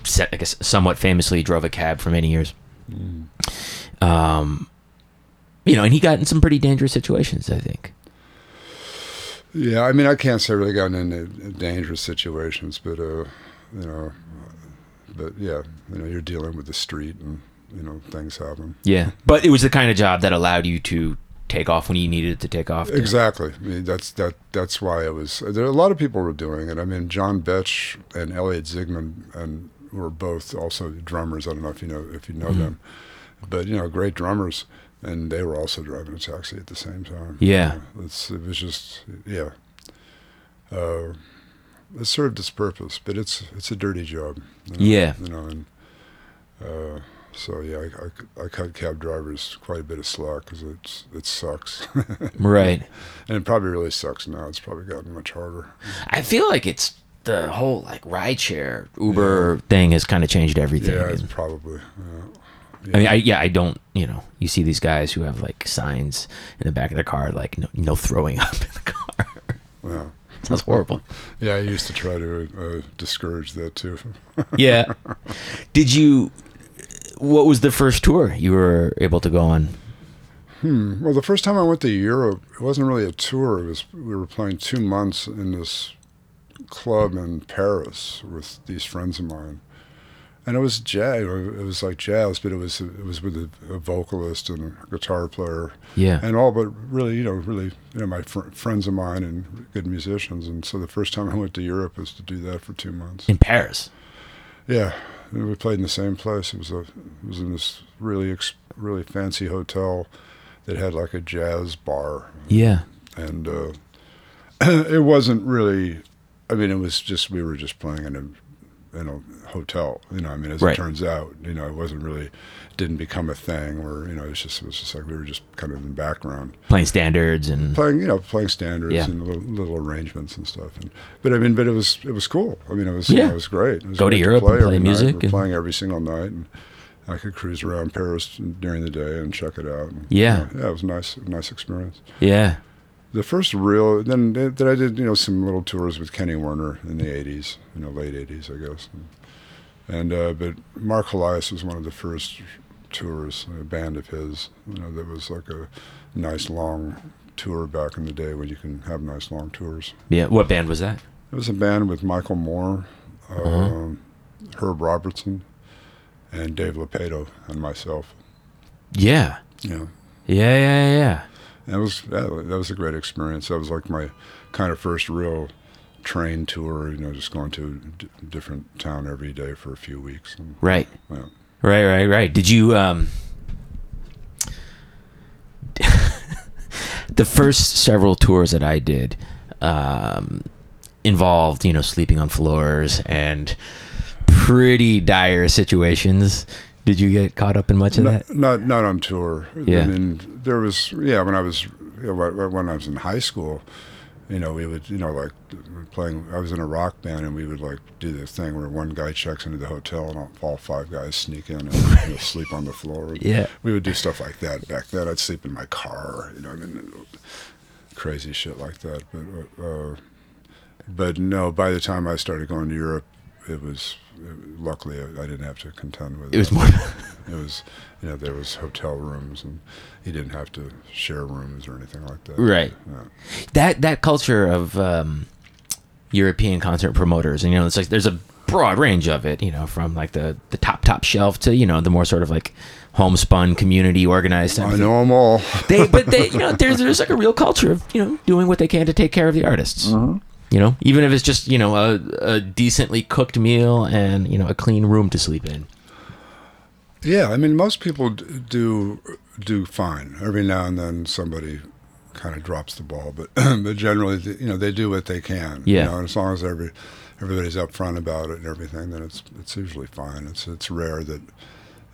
Speaker 1: set, I guess somewhat famously drove a cab for many years. Um, you know, and he got in some pretty dangerous situations. I think.
Speaker 2: yeah, I mean, I can't say I really gotten into dangerous situations, but uh, you know, but yeah, you know, you're dealing with the street, and you know, things happen.
Speaker 1: Yeah, but it was the kind of job that allowed you to take off when you needed to take off.
Speaker 2: Exactly. I mean, that's that. That's why it was. There, a lot of people were doing it. I mean, John Betsch and Eliot Zigmund, and were both also drummers. I don't know if you know if you know
Speaker 1: Mm-hmm.
Speaker 2: them, but you know, great drummers, and they were also driving a taxi at the same time.
Speaker 1: Yeah.
Speaker 2: You know, it's it was just yeah. Uh, it served its purpose, but it's it's a dirty job. you know,
Speaker 1: Yeah.
Speaker 2: You know, and uh, so yeah, I, I, I cut cab drivers quite a bit of slack because it's it sucks.
Speaker 1: Right.
Speaker 2: And it probably really sucks now. It's probably gotten much harder.
Speaker 1: I feel like it's the whole like rideshare Uber thing has kind of changed everything.
Speaker 2: Yeah, it's probably. Yeah.
Speaker 1: I mean, I, yeah, I don't. You know, you see these guys who have like signs in the back of their car, like no, no throwing up in the car.
Speaker 2: yeah.
Speaker 1: Sounds horrible.
Speaker 2: Yeah, I used to try to uh, discourage that too.
Speaker 1: Yeah. Did you? What was the first tour you were able to go on?
Speaker 2: well, the first time I went to Europe, it wasn't really a tour. It was we were playing two months in this club in Paris with these friends of mine, and it was jazz. It was like jazz, but it was it was with a, a vocalist and a guitar player.
Speaker 1: Yeah.
Speaker 2: and all but really you know really you know my fr- friends of mine and good musicians and so the first time i went to europe was to do that for two months
Speaker 1: in Paris.
Speaker 2: yeah and we played in the same place it was a it was in this really really fancy hotel that had like a jazz bar
Speaker 1: Yeah.
Speaker 2: and uh, it wasn't really i mean it was just we were just playing in a in a hotel. You know, I mean, as
Speaker 1: Right.
Speaker 2: it turns out, you know, it wasn't really didn't become a thing, or you know, it's just it was just like we were just kind of in the background
Speaker 1: Playing standards and
Speaker 2: playing, you know, playing standards
Speaker 1: Yeah.
Speaker 2: and little, little arrangements and stuff. And but I mean, but it was it was cool. I mean, it was you
Speaker 1: Yeah.
Speaker 2: know, it was great. It was
Speaker 1: Go to Europe and play
Speaker 2: every night.
Speaker 1: music and-
Speaker 2: playing every single night, and I could cruise around Paris during the day and check it out. And,
Speaker 1: Yeah.
Speaker 2: you know, yeah, it was a nice, nice experience.
Speaker 1: yeah.
Speaker 2: The first real, then then I did you know some little tours with Kenny Werner in the '80s, you know, late '80s, I guess. And, and uh, but Mark Helias was one of the first tours, a band of his, you know, that was like a nice long tour back in the day when you can have nice long tours.
Speaker 1: Yeah. What band was that?
Speaker 2: It was a band with Michael Moore, um, Herb Robertson, and Dave Lopato and myself.
Speaker 1: Yeah.
Speaker 2: Know,
Speaker 1: Yeah, yeah, yeah.
Speaker 2: That was that, that was a great experience. That was like my kind of first real train tour. You know, just going to a different town every day for a few weeks. And,
Speaker 1: Right.
Speaker 2: yeah.
Speaker 1: Right, right, right. Did you um the first several tours that I did um involved, you know, sleeping on floors and pretty dire situations. Did you get caught up in much of that?
Speaker 2: Not, not not on tour.
Speaker 1: Yeah.
Speaker 2: I mean, there was yeah when I was you know, when when I was in high school. You know, we would, you know, like playing. I was in a rock band, and we would like do this thing where one guy checks into the hotel, and all- five guys sneak in and you know, sleep on the floor.
Speaker 1: Yeah.
Speaker 2: we would do stuff like that back then. I'd sleep in my car, you know, I mean, crazy shit like that. But uh, but no, by the time I started going to Europe, it was luckily I, I didn't have to contend with
Speaker 1: It It
Speaker 2: was
Speaker 1: more
Speaker 2: It was, you know, there was hotel rooms, and you didn't have to share rooms or anything like that.
Speaker 1: Right.
Speaker 2: Yeah.
Speaker 1: that that culture of um, European concert promoters, and you know, it's like there's a broad range of it. You know, from like the the top top shelf to you know the more sort of like homespun community organized.
Speaker 2: I know them all.
Speaker 1: They, but they, you know, there's there's like a real culture of you know doing what they can to take care of the artists.
Speaker 2: Mm-hmm.
Speaker 1: You know, even if it's just you know a, a decently cooked meal and you know a clean room to sleep in.
Speaker 2: Yeah, I mean, most people do do fine. Every now and then, somebody kind of drops the ball, but but generally, you know, they do what they can.
Speaker 1: Yeah.
Speaker 2: You know, and as long as every everybody's upfront about it and everything, then it's it's usually fine. It's it's rare that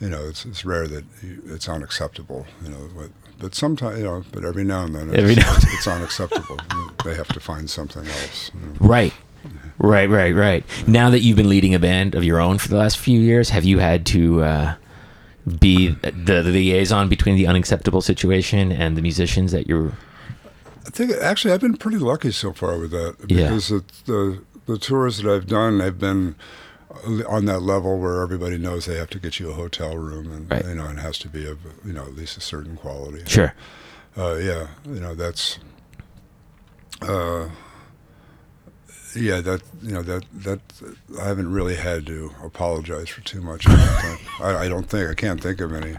Speaker 2: you know it's it's rare that you, it's unacceptable. You know, but, but sometimes you know, but every now and then, it's,
Speaker 1: Every now
Speaker 2: it's unacceptable. they have to find something else. you know.
Speaker 1: Right. Right, right, right. Now that you've been leading a band of your own for the last few years, have you had to uh, be the, the liaison between the unacceptable situation and the musicians that you're?
Speaker 2: I think actually I've been pretty lucky so far with that
Speaker 1: Yeah.
Speaker 2: because it, the the tours that I've done, they've been on that level where everybody knows they have to get you a hotel room, and
Speaker 1: Right.
Speaker 2: you know, it has to be of you know at least a certain quality.
Speaker 1: Sure.
Speaker 2: Uh, yeah, you know that's. Uh, yeah, that you know that that I haven't really had to apologize for too much. I don't think. I, I don't think I can't think of any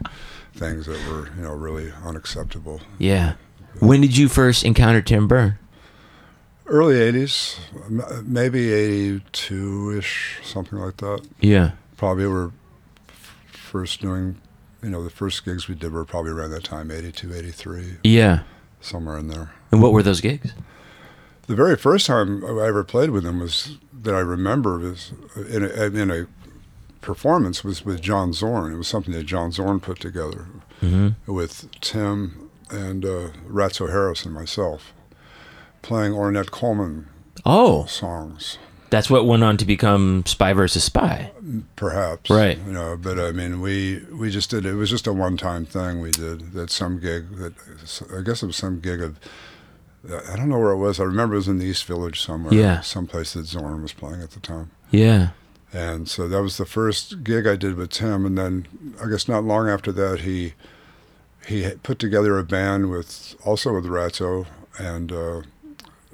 Speaker 2: things that were you know really unacceptable.
Speaker 1: Yeah. When did you first encounter Tim Berne?
Speaker 2: Early '80s, maybe '82-ish, something like that.
Speaker 1: Yeah.
Speaker 2: Probably were first doing, you know, the first gigs we did were probably around that time, '82, '83,
Speaker 1: Yeah.
Speaker 2: somewhere in there.
Speaker 1: And what were those gigs?
Speaker 2: The very first time I ever played with them was that I remember was in a, in a performance was with John Zorn. It was something that John Zorn put together
Speaker 1: Mm-hmm.
Speaker 2: with Tim and uh, Ratso Harris and myself, playing Ornette Coleman
Speaker 1: Oh,
Speaker 2: songs.
Speaker 1: that's what went on to become Spy versus Spy.
Speaker 2: perhaps
Speaker 1: Right.
Speaker 2: you know but i mean we we just did it was just a one-time thing we did that some gig that i guess it was some gig of i don't know where it was i remember it was in the east village somewhere
Speaker 1: Yeah.
Speaker 2: someplace that zorn was playing at the time
Speaker 1: Yeah.
Speaker 2: and so that was the first gig i did with tim and then i guess not long after that he he put together a band with also with ratso and uh,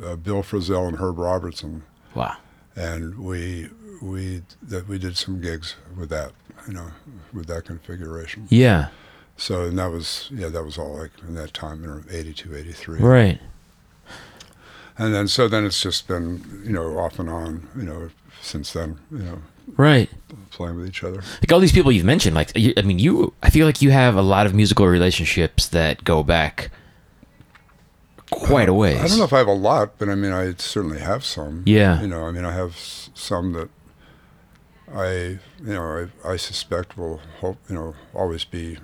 Speaker 2: uh, bill frisell and herb robertson
Speaker 1: Wow.
Speaker 2: and we we that we did some gigs with that you know with that configuration
Speaker 1: Yeah.
Speaker 2: so and that was yeah that was all like in that time in 82 83
Speaker 1: Right.
Speaker 2: and then so then it's just been you know off and on you know since then you know
Speaker 1: Right.
Speaker 2: playing with each other
Speaker 1: Like all these people you've mentioned, like I mean, you. I feel like you have a lot of musical relationships that go back quite a ways.
Speaker 2: i don't know if i have a lot but i mean i certainly have some
Speaker 1: Yeah.
Speaker 2: you know i mean i have s- some that I you know I, I suspect will hope you know always be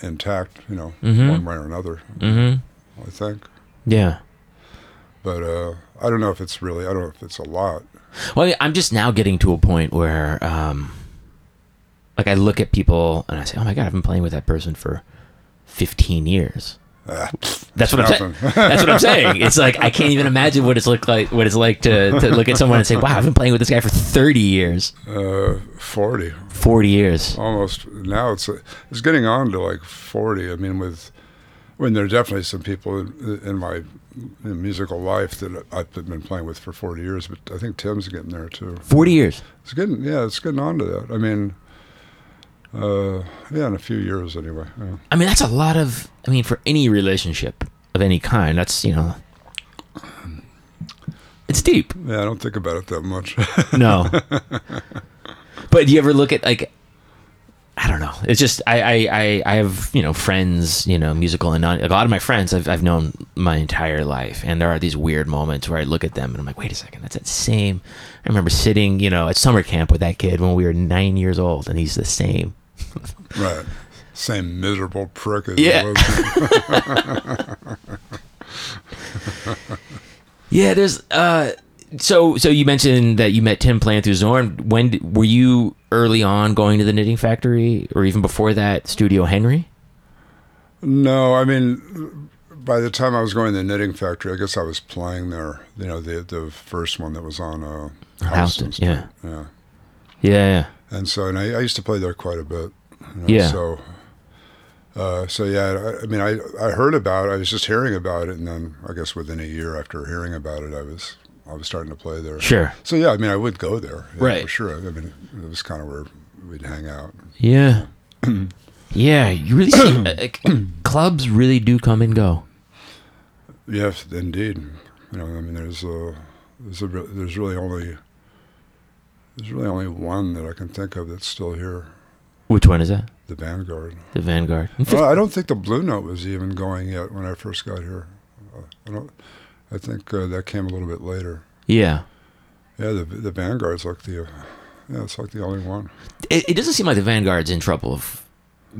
Speaker 2: intact. You know,
Speaker 1: Mhm.
Speaker 2: one way or another.
Speaker 1: Mm-hmm.
Speaker 2: I think,
Speaker 1: Yeah.
Speaker 2: but uh, I don't know if it's really. I don't know if it's a lot.
Speaker 1: Well, I'm just now getting to a point where, um, like, I look at people and I say, "Oh my god, I've been playing with that person for 15 years." That's what I'm saying. That's what I'm saying. It's like I can't even imagine what it's look like. What it's like to, to look at someone and say, "Wow, I've been playing with this guy for 30 years,
Speaker 2: uh, Forty.
Speaker 1: 40 years."
Speaker 2: almost now it's it's getting on to like 40 i mean with when there are definitely some people in, in my musical life that i've been playing with for 40 years but i think tim's getting there too
Speaker 1: 40 years.
Speaker 2: it's getting yeah it's getting on to that i mean uh, yeah in a few years anyway yeah.
Speaker 1: I mean, that's a lot of. I mean, for any relationship of any kind, that's you know, it's deep.
Speaker 2: yeah i don't think about it that much
Speaker 1: No. but do you ever look at like I don't know. It's just I, I, I, I have you know friends you know musical and non, a lot of my friends I've I've known my entire life, and there are these weird moments where I look at them and I'm like, wait a second, that's that same. I remember sitting you know at summer camp with that kid when we were nine years old, and he's the same.
Speaker 2: right same miserable prick as
Speaker 1: Yeah. Yeah, there's uh. So so you mentioned that you met Tim playing through Zorn. When were you early on going to the Knitting Factory, or even before that, Studio Henry?
Speaker 2: No, I mean, by the time I was going to the knitting factory, I guess I was playing there. You know, the the first one that was on uh,
Speaker 1: Houston,
Speaker 2: Houston.
Speaker 1: Yeah.
Speaker 2: yeah.
Speaker 1: Yeah, yeah.
Speaker 2: And so, and I, I used to play there quite a bit. you know,
Speaker 1: Yeah.
Speaker 2: So, uh, so yeah, I, I mean, I I heard about. it. I was just hearing about it, and then I guess within a year after hearing about it, I was I was starting to play there.
Speaker 1: Sure.
Speaker 2: So yeah, I mean, I would go there. yeah,
Speaker 1: Right.
Speaker 2: For sure. I mean, it was kind of where we'd hang out.
Speaker 1: Yeah. yeah, you really see uh, like, clubs really do come and go.
Speaker 2: Yes, indeed. You know, I mean, there's a, there's a, re- there's really only, there's really only one that I can think of that's still here,
Speaker 1: Which one is that?
Speaker 2: the Vanguard.
Speaker 1: The Vanguard.
Speaker 2: Well, I don't think the Blue Note was even going yet when I first got here. Uh, I don't. I think uh, that came a little bit later.
Speaker 1: yeah.
Speaker 2: Yeah, the the Vanguard's like the, uh, yeah, it's like the only one.
Speaker 1: It, it doesn't seem like the Vanguard's in trouble of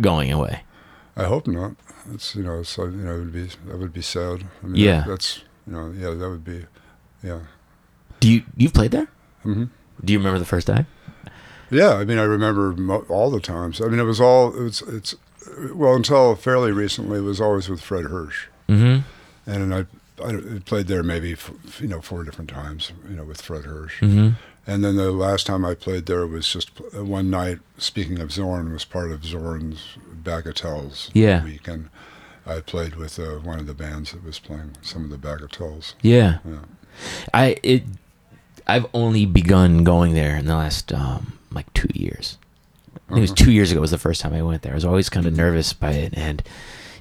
Speaker 1: going away.
Speaker 2: I hope not. It's you know, so you know, it would be that would be sad. I mean,
Speaker 1: Yeah.
Speaker 2: that- that's you know, yeah, that would be, yeah.
Speaker 1: Do you you've played there?
Speaker 2: hmm
Speaker 1: Do you remember the first time?
Speaker 2: Yeah, I mean, I remember mo- all the times. I mean, it was all it's it's well until fairly recently. It was always with Fred Hersch,
Speaker 1: Mm-hmm.
Speaker 2: and I I played there maybe f- you know four different times. You know, with Fred Hersch,
Speaker 1: Mm-hmm.
Speaker 2: and then the last time I played there was just uh, one night. Speaking of Zorn, was part of Zorn's Bagatelles
Speaker 1: Yeah.
Speaker 2: week, and I played with uh, one of the bands that was playing some of the Bagatelles.
Speaker 1: Yeah.
Speaker 2: Yeah.
Speaker 1: I it I've only begun going there in the last um like two years. I think it was
Speaker 2: Uh-huh.
Speaker 1: two years ago was the first time I went there. I was always kind of nervous by it, and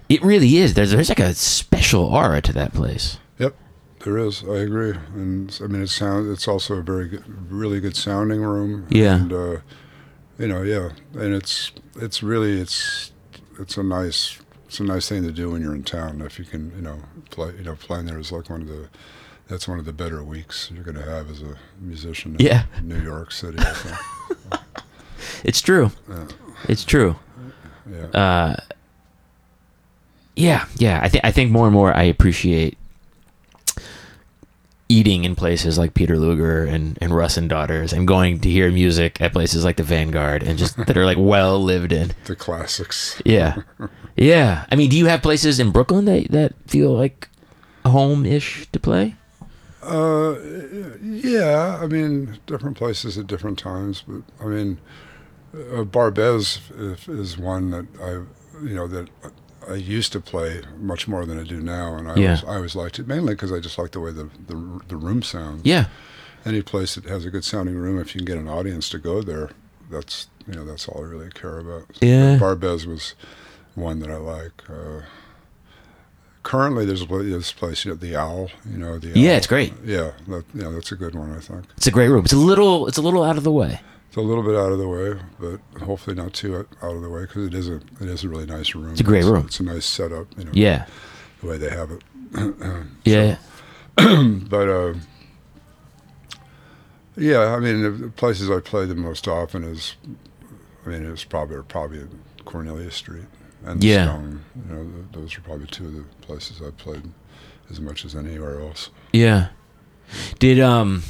Speaker 1: it really is. There's there's like a special aura to that place.
Speaker 2: Yep, there is. I agree, and I mean it sounds. It's also a very good, really good sounding room.
Speaker 1: Yeah.
Speaker 2: and uh, you know, yeah, and it's it's really it's it's a nice it's a nice thing to do when you're in town. If you can, you know, play you know playing there is like one of the that's one of the better weeks you're going to have as a musician. In
Speaker 1: Yeah.
Speaker 2: New York City.
Speaker 1: It's true.
Speaker 2: Yeah.
Speaker 1: It's true.
Speaker 2: yeah.
Speaker 1: Uh, yeah, yeah. I think I think more and more I appreciate eating in places like Peter Luger and, and Russ and Daughters and going to hear music at places like the Vanguard and just that are like well lived in.
Speaker 2: the classics.
Speaker 1: Yeah. Yeah. I mean, do you have places in Brooklyn that, that feel like home ish to play?
Speaker 2: Uh, yeah, I mean, different places at different times, but I mean, uh, Barbez is, is one that I, you know, that I used to play much more than I do now, and I
Speaker 1: Yeah.
Speaker 2: always, I always liked it mainly because I just like the way the, the the room sounds.
Speaker 1: Yeah.
Speaker 2: Any place that has a good sounding room, if you can get an audience to go there, that's you know that's all I really care about.
Speaker 1: Yeah.
Speaker 2: Barbez was one that I like. Uh, currently, there's this place, you know, the Owl. You know, the
Speaker 1: Yeah, it's great.
Speaker 2: Yeah, that, yeah, that's a good one. I think
Speaker 1: It's a great room. It's a little it's a little out of the way.
Speaker 2: it's a little bit out of the way, but hopefully not too out of the way because it is a it is a really nice room.
Speaker 1: It's a great room.
Speaker 2: It's a nice setup. You know,
Speaker 1: Yeah.
Speaker 2: the way they have it.
Speaker 1: Yeah.
Speaker 2: but uh, Yeah, I mean, the places I play the most often is, I mean, it's probably probably Cornelia Street and
Speaker 1: Yeah.
Speaker 2: Stone. You know, those are probably two of the places I've played as much as anywhere else.
Speaker 1: Yeah. Did um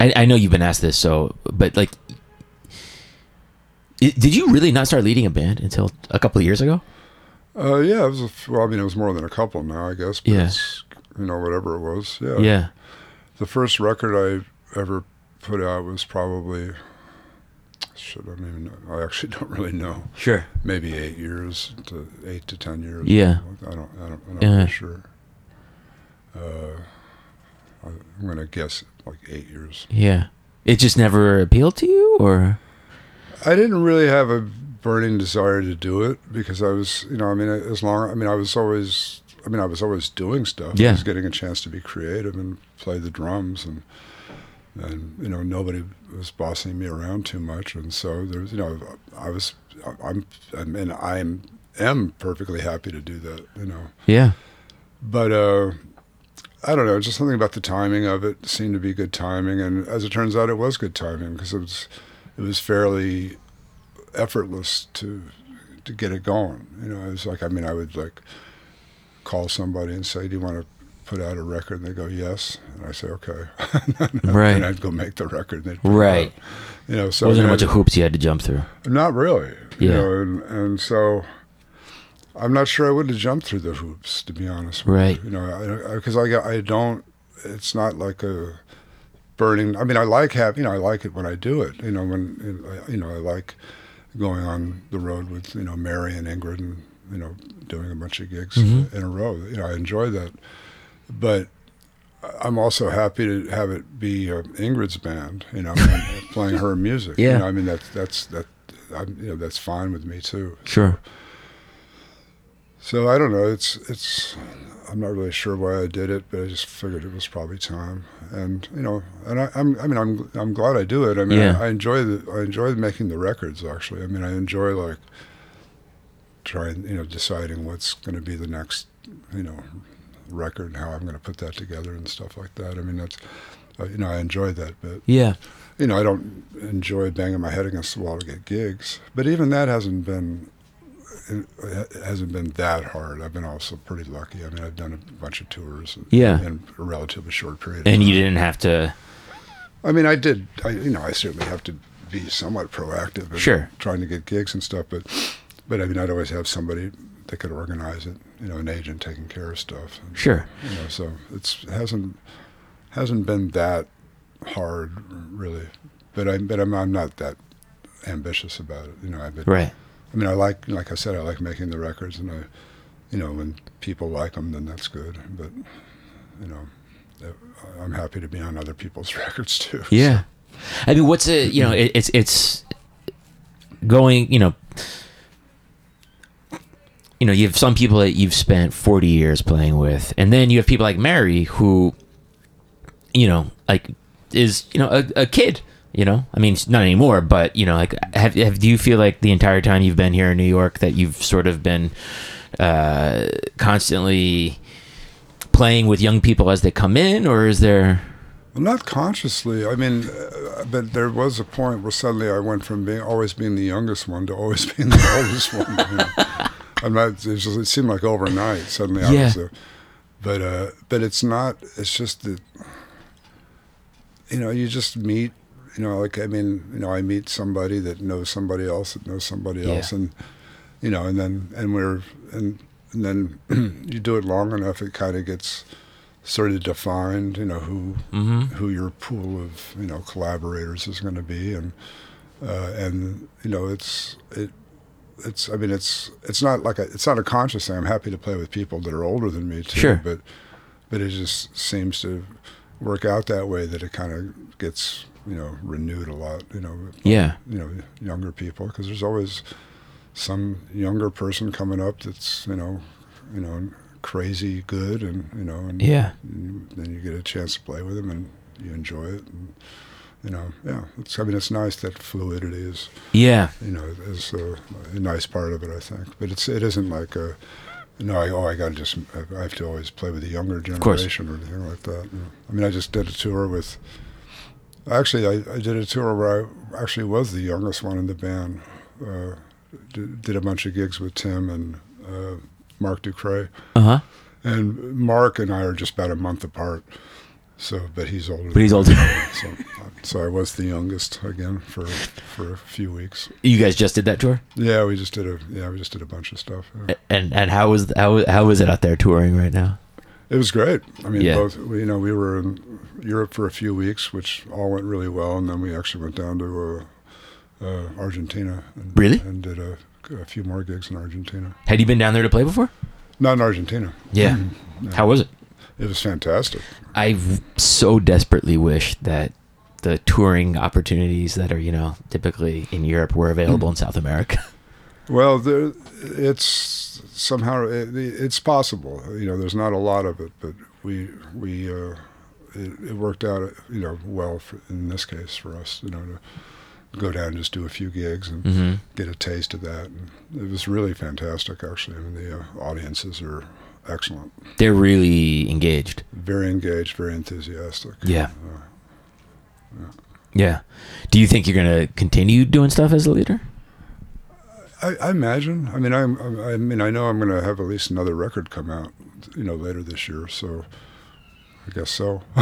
Speaker 1: I, I know you've been asked this, so but like i- did you really not start leading a band until a couple of years ago?
Speaker 2: Uh, yeah, it was. A, f- well, I mean, it was more than a couple now, I guess. But
Speaker 1: Yeah.
Speaker 2: you know, whatever it was. Yeah.
Speaker 1: Yeah.
Speaker 2: The first record I ever put out was probably. I don't even know. I actually don't really know.
Speaker 1: Sure.
Speaker 2: Maybe eight years to eight to ten years.
Speaker 1: Yeah.
Speaker 2: I don't. I don't. I'm not really sure. Uh, I- I'm gonna guess like eight years.
Speaker 1: Yeah. It just never appealed to you or
Speaker 2: I didn't really have a burning desire to do it because I was, you know, I mean, as long, I mean, I was always, I mean, I was always doing stuff.
Speaker 1: Yeah.
Speaker 2: I was getting a chance to be creative and play the drums and, and, you know, nobody was bossing me around too much. And so there's, you know, I was, I'm, I mean, I am, perfectly happy to do that, you know.
Speaker 1: Yeah.
Speaker 2: But, uh, I don't know, just something about the timing of it seemed to be good timing. And as it turns out, it was good timing because it was, it was fairly effortless to to get it going. You know, it was like I mean, I would like call somebody and say, "Do you want to put out a record?" And they go, "Yes," and I say, "Okay."
Speaker 1: Right.
Speaker 2: and I'd go make the record. And they'd put
Speaker 1: Right.
Speaker 2: You know, so
Speaker 1: wasn't a bunch of hoops you had to jump through.
Speaker 2: not really. You
Speaker 1: Yeah.
Speaker 2: know, and, and so I'm not sure I would have jumped through the hoops, to be honest.
Speaker 1: Right.
Speaker 2: You. you know, because I, I, I don't. It's not like a burning. I mean, I like having, You know, I like it when I do it. You know, when you know, I like going on the road with you know Mary and Ingrid and you know doing a bunch of gigs
Speaker 1: Mhm.
Speaker 2: in a row. You know, I enjoy that, but. I'm also happy to have it be uh, Ingrid's band, you know, playing her music.
Speaker 1: Yeah.
Speaker 2: You know, I mean that's that's that, I'm, you know, that's fine with me too.
Speaker 1: Sure.
Speaker 2: So I don't know. It's it's. I'm not really sure why I did it, but I just figured it was probably time. And you know, and I, I'm. I mean, I'm. I'm glad I do it. I mean,
Speaker 1: Yeah.
Speaker 2: I, I enjoy the. I enjoy making the records. Actually, I mean, I enjoy like trying. You know, deciding what's going to be the next. You know, record and how I'm going to put that together and stuff like that. I mean, that's. Uh, you know, I enjoy that bit.
Speaker 1: Yeah.
Speaker 2: You know, I don't enjoy banging my head against the wall to get gigs, but even that hasn't been it hasn't been that hard. I've been also pretty lucky. I mean, I've done a bunch of tours
Speaker 1: Yeah.
Speaker 2: in a relatively short period. of
Speaker 1: And you didn't have to
Speaker 2: I mean, I did. I, you know, I certainly have to be somewhat proactive in
Speaker 1: Sure.
Speaker 2: trying to get gigs and stuff. But, but I mean, I'd always have somebody that could organize it. You know, an agent taking care of stuff. And,
Speaker 1: Sure.
Speaker 2: You know, so it's hasn't hasn't been that hard really. But I but I'm, I'm not that ambitious about it. You know, I've been,
Speaker 1: Right.
Speaker 2: I mean, I like, like I said, I like making the records, and I, you know, when people like them, then that's good. But, you know, uh, I'm happy to be on other people's records too.
Speaker 1: Yeah. I mean, what's it? You know, it, it's it's going. You know, you know, you have some people that you've spent forty years playing with, and then you have people like Mary who, you know, like is you know a, a kid. You know, I mean, not anymore, but you know, like, have, have do you feel like the entire time you've been here in New York that you've sort of been uh, constantly playing with young people as they come in, or is there?
Speaker 2: Well, not consciously. I mean, uh, but there was a point where suddenly I went from being always being the youngest one to always being the oldest one. You know? Not. It, just, it seemed like overnight. Suddenly I
Speaker 1: Yeah.
Speaker 2: was. The, but uh, but it's not. It's just that. You know, you just meet. You know, like I mean, you know, I meet somebody that knows somebody else that knows somebody
Speaker 1: Yeah.
Speaker 2: else, and you know, and then and we're and and then you do it long enough, it kind of gets sort of defined. You know who
Speaker 1: Mm-hmm.
Speaker 2: who your pool of you know collaborators is going to be, and uh, and you know it's it it's I mean it's it's not like a, it's not a conscious thing. I'm happy to play with people that are older than me too,
Speaker 1: Sure.
Speaker 2: but but it just seems to work out that way that it kind of gets you know renewed a lot. You know,
Speaker 1: Yeah.
Speaker 2: you know younger people because there's always some younger person coming up that's you know you know crazy good and you know and
Speaker 1: Yeah.
Speaker 2: and then you get a chance to play with them and you enjoy it and you know yeah it's I mean it's nice that fluidity is
Speaker 1: Yeah.
Speaker 2: you know is a, a nice part of it I think but it's it isn't like a No, I, oh, I got to just, I have to always play with the younger generation or anything like that. I mean, I just did a tour with, actually, I, I did a tour where I actually was the youngest one in the band. Uh, did, did a bunch of gigs with Tim and uh, Marc Ducret.
Speaker 1: Uh huh.
Speaker 2: And Mark and I are just about a month apart. So, but he's older.
Speaker 1: But he's older.
Speaker 2: So, so I was the youngest again for for a few weeks.
Speaker 1: You guys just did that tour,
Speaker 2: Yeah, we just did a yeah, we just did a bunch of stuff. yeah.
Speaker 1: and and how was how how is it out there touring right now?
Speaker 2: It was great. I mean,
Speaker 1: Yeah.
Speaker 2: both you know we were in Europe for a few weeks, which all went really well, and then we actually went down to uh, uh, Argentina. And,
Speaker 1: Really?
Speaker 2: And did a, a few more gigs in Argentina.
Speaker 1: Had you been down there to play before?
Speaker 2: Not in Argentina.
Speaker 1: Yeah. How was it?
Speaker 2: It was fantastic.
Speaker 1: I so desperately wish that the touring opportunities that are you know typically in Europe were available in South America.
Speaker 2: Well, there, it's somehow it, it's possible. You know, there's not a lot of it, but we we uh, it, it worked out. You know, well for, in this case for us. You know, to go down and just do a few gigs and
Speaker 1: hmm
Speaker 2: get a taste of that. And it was really fantastic, actually. I mean, the uh, audiences are excellent,
Speaker 1: They're really engaged.
Speaker 2: very engaged, very enthusiastic.
Speaker 1: Yeah.
Speaker 2: Uh,
Speaker 1: Yeah. Do you think you're gonna continue doing stuff as a leader?
Speaker 2: I, I imagine. I mean, I'm, I'm- I mean, I know I'm going to have at least another record come out, you know, later this year. So, I guess so.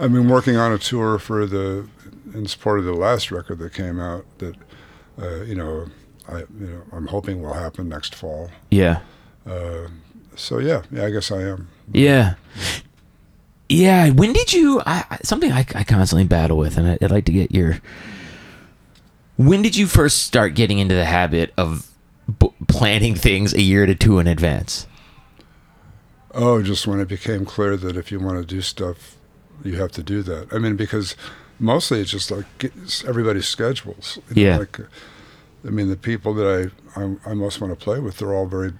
Speaker 2: I've been working on a tour for the in support of the last record that came out. That, uh, you know, I you know I'm hoping will happen next fall.
Speaker 1: Yeah.
Speaker 2: Uh, so yeah, yeah, I guess I am.
Speaker 1: Yeah. Yeah. When did you? I, something I, I constantly battle with, and I, I'd like to get your. When did you first start getting into the habit of b- planning things a year to two in advance?
Speaker 2: Oh, just when it became clear that if you want to do stuff, you have to do that. I mean, because mostly it's just like everybody's schedules. you know,
Speaker 1: Yeah.
Speaker 2: Like, I mean, the people that I, I I most want to play with, they're all very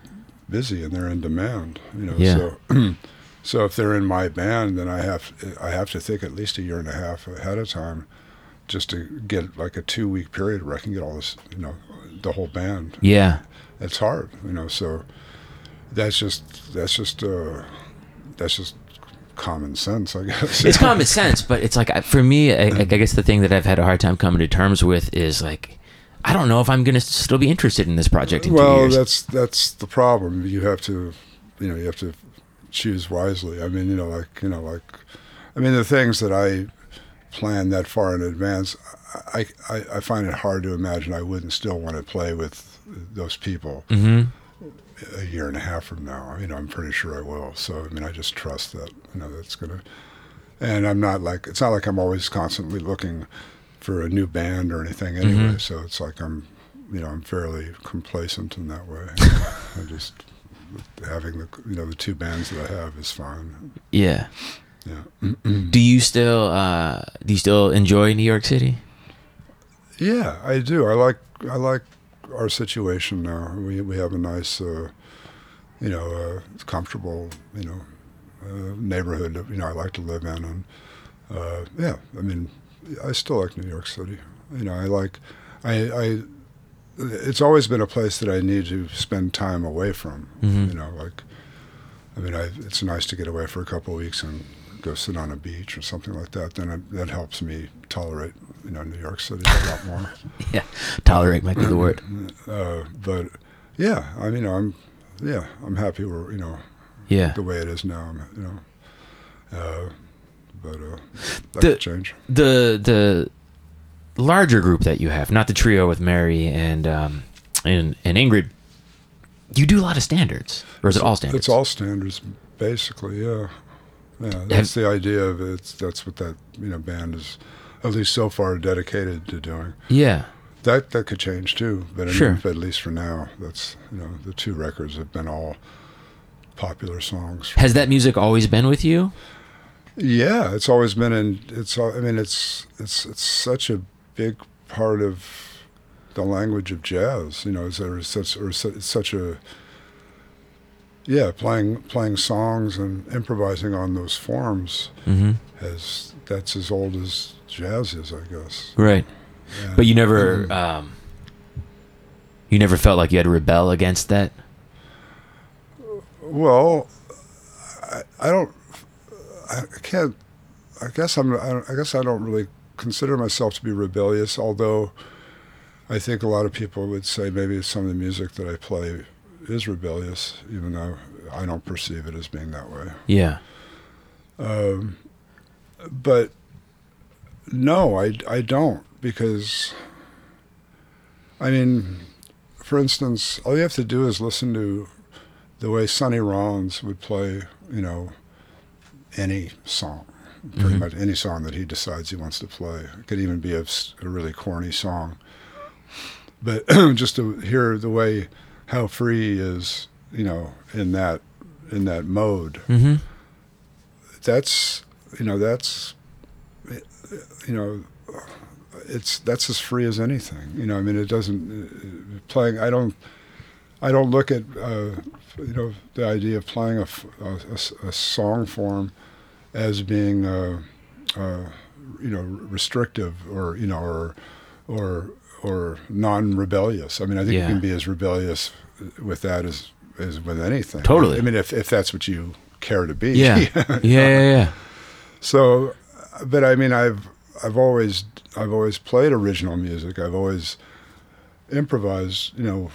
Speaker 2: busy and they're in demand. You know,
Speaker 1: Yeah.
Speaker 2: so so if they're in my band, then I have I have to think at least a year and a half ahead of time, just to get like a two week period where I can get all this, you know, the whole band
Speaker 1: Yeah.
Speaker 2: it's hard, you know. So that's just that's just uh, that's just common sense, I guess.
Speaker 1: It's common sense, but it's like for me, I, I guess the thing that I've had a hard time coming to terms with is like, I don't know if I'm gonna still be interested in this project in two
Speaker 2: well,
Speaker 1: years.
Speaker 2: that's that's the problem. You have to, you know, you have to choose wisely. I mean, you know, like you know, like, I mean, the things that I plan that far in advance, I I, I find it hard to imagine I wouldn't still want to play with those people
Speaker 1: hmm
Speaker 2: a year and a half from now. I mean, I'm pretty sure I will. So, I mean, I just trust that, you know, that's going to, and I'm not like, it's not like I'm always constantly looking for a new band or anything anyway.
Speaker 1: Mhm.
Speaker 2: So it's like I'm, you know, I'm fairly complacent in that way. I just, having the, you know, the two bands that I have is fine.
Speaker 1: Yeah.
Speaker 2: Yeah.
Speaker 1: Do you still uh, do you still enjoy New York City?
Speaker 2: Yeah, I do. I like I like our situation now. We we have a nice, uh, you know, uh, comfortable, you know, uh, neighborhood. That, you know, I like to live in, and uh, yeah, I mean, I still like New York City. You know, I like, I, I, it's always been a place that I need to spend time away from.
Speaker 1: Mhm.
Speaker 2: You know, like, I mean, I, it's nice to get away for a couple of weeks and go sit on a beach or something like that. Then it, that helps me tolerate, you know, New York City a lot more.
Speaker 1: Yeah. Tolerate might be the word.
Speaker 2: Uh, but yeah, I mean, I'm, yeah, I'm happy where you know
Speaker 1: Yeah.
Speaker 2: the way it is now. I'm, you know, uh, but uh, that
Speaker 1: The-
Speaker 2: could change.
Speaker 1: The the larger group that you have, not the trio with Mary and um, and and Ingrid. You do a lot of standards, or is it all standards?
Speaker 2: It's all standards, basically. Yeah, yeah. That's the idea of it. It's, that's what that you know band is, at least so far, dedicated to doing.
Speaker 1: Yeah.
Speaker 2: That that could change too, but
Speaker 1: Sure.
Speaker 2: at least for now, that's you know the two records have been all popular songs.
Speaker 1: Has that music always been with you?
Speaker 2: Yeah, it's always been in. It's. I mean, it's it's it's such a big part of the language of jazz. You know, it's, or such or it's such a. Yeah, playing playing songs and improvising on those forms
Speaker 1: Mm-hmm.
Speaker 2: has that's as old as jazz is, I guess.
Speaker 1: Right.
Speaker 2: Yeah.
Speaker 1: But you never. Um, You never felt like you had to rebel against that?
Speaker 2: Well, I, I don't. I can't. I guess I'm. I, guess I don't really consider myself to be rebellious. Although, I think a lot of people would say maybe some of the music that I play is rebellious, even though I don't perceive it as being that way.
Speaker 1: Yeah.
Speaker 2: Um, but no, I, I don't because I mean, for instance, all you have to do is listen to the way Sonny Rollins would play, you know, any song, pretty
Speaker 1: Mhm.
Speaker 2: much any song that he decides he wants to play. It could even be a really corny song. But just to hear the way how free he is, you know, in that in that mode,
Speaker 1: Mm-hmm.
Speaker 2: that's you know that's you know it's that's as free as anything you know i mean it doesn't uh, playing i don't i don't look at uh, you know the idea of playing a a song form as being uh, uh, you know restrictive or you know or or or non-rebellious i mean i think
Speaker 1: Yeah.
Speaker 2: you can be as rebellious with that as as with anything
Speaker 1: Totally.
Speaker 2: i mean if, if that's what you care to be
Speaker 1: Yeah. yeah, yeah, yeah.
Speaker 2: so, but I mean, I've I've always I've always played original music. I've always improvised, you know,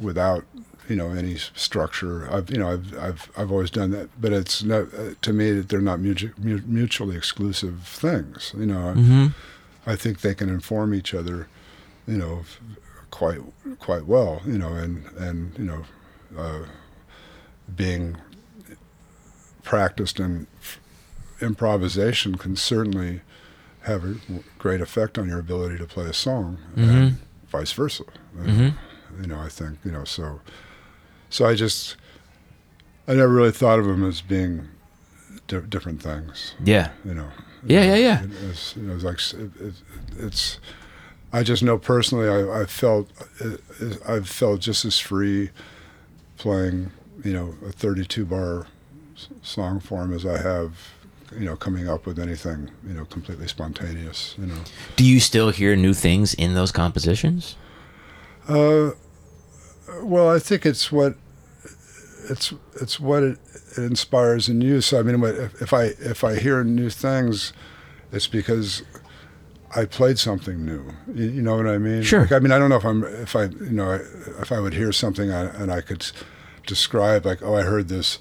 Speaker 2: without you know any structure. I've you know I've I've I've always done that. But it's not uh, to me that they're not mutu- mutually exclusive things. You know,
Speaker 1: Mm-hmm.
Speaker 2: I think they can inform each other, you know, quite quite well. You know, and and you know, uh, being practiced in f- improvisation can certainly have a great effect on your ability to play a song, and vice versa.
Speaker 1: Mm-hmm.
Speaker 2: You know, I think you know so. So I just I never really thought of them as being di- different things.
Speaker 1: Yeah.
Speaker 2: You know.
Speaker 1: Yeah, yeah, yeah.
Speaker 2: It, it's, you know, it's like it, it, it's. I just know personally, I, I felt I've felt just as free playing, you know, a 32 bar song form as I have, you know, coming up with anything, you know, completely spontaneous. You know.
Speaker 1: Do you still hear new things in those compositions?
Speaker 2: Uh, well, I think it's what it's it's what it, it inspires in you. So I mean, if, if I if I hear new things, it's because I played something new. You, you know what I mean?
Speaker 1: Sure.
Speaker 2: Like, I mean, I don't know if I'm if I you know if I would hear something and I could describe like, oh, I heard this.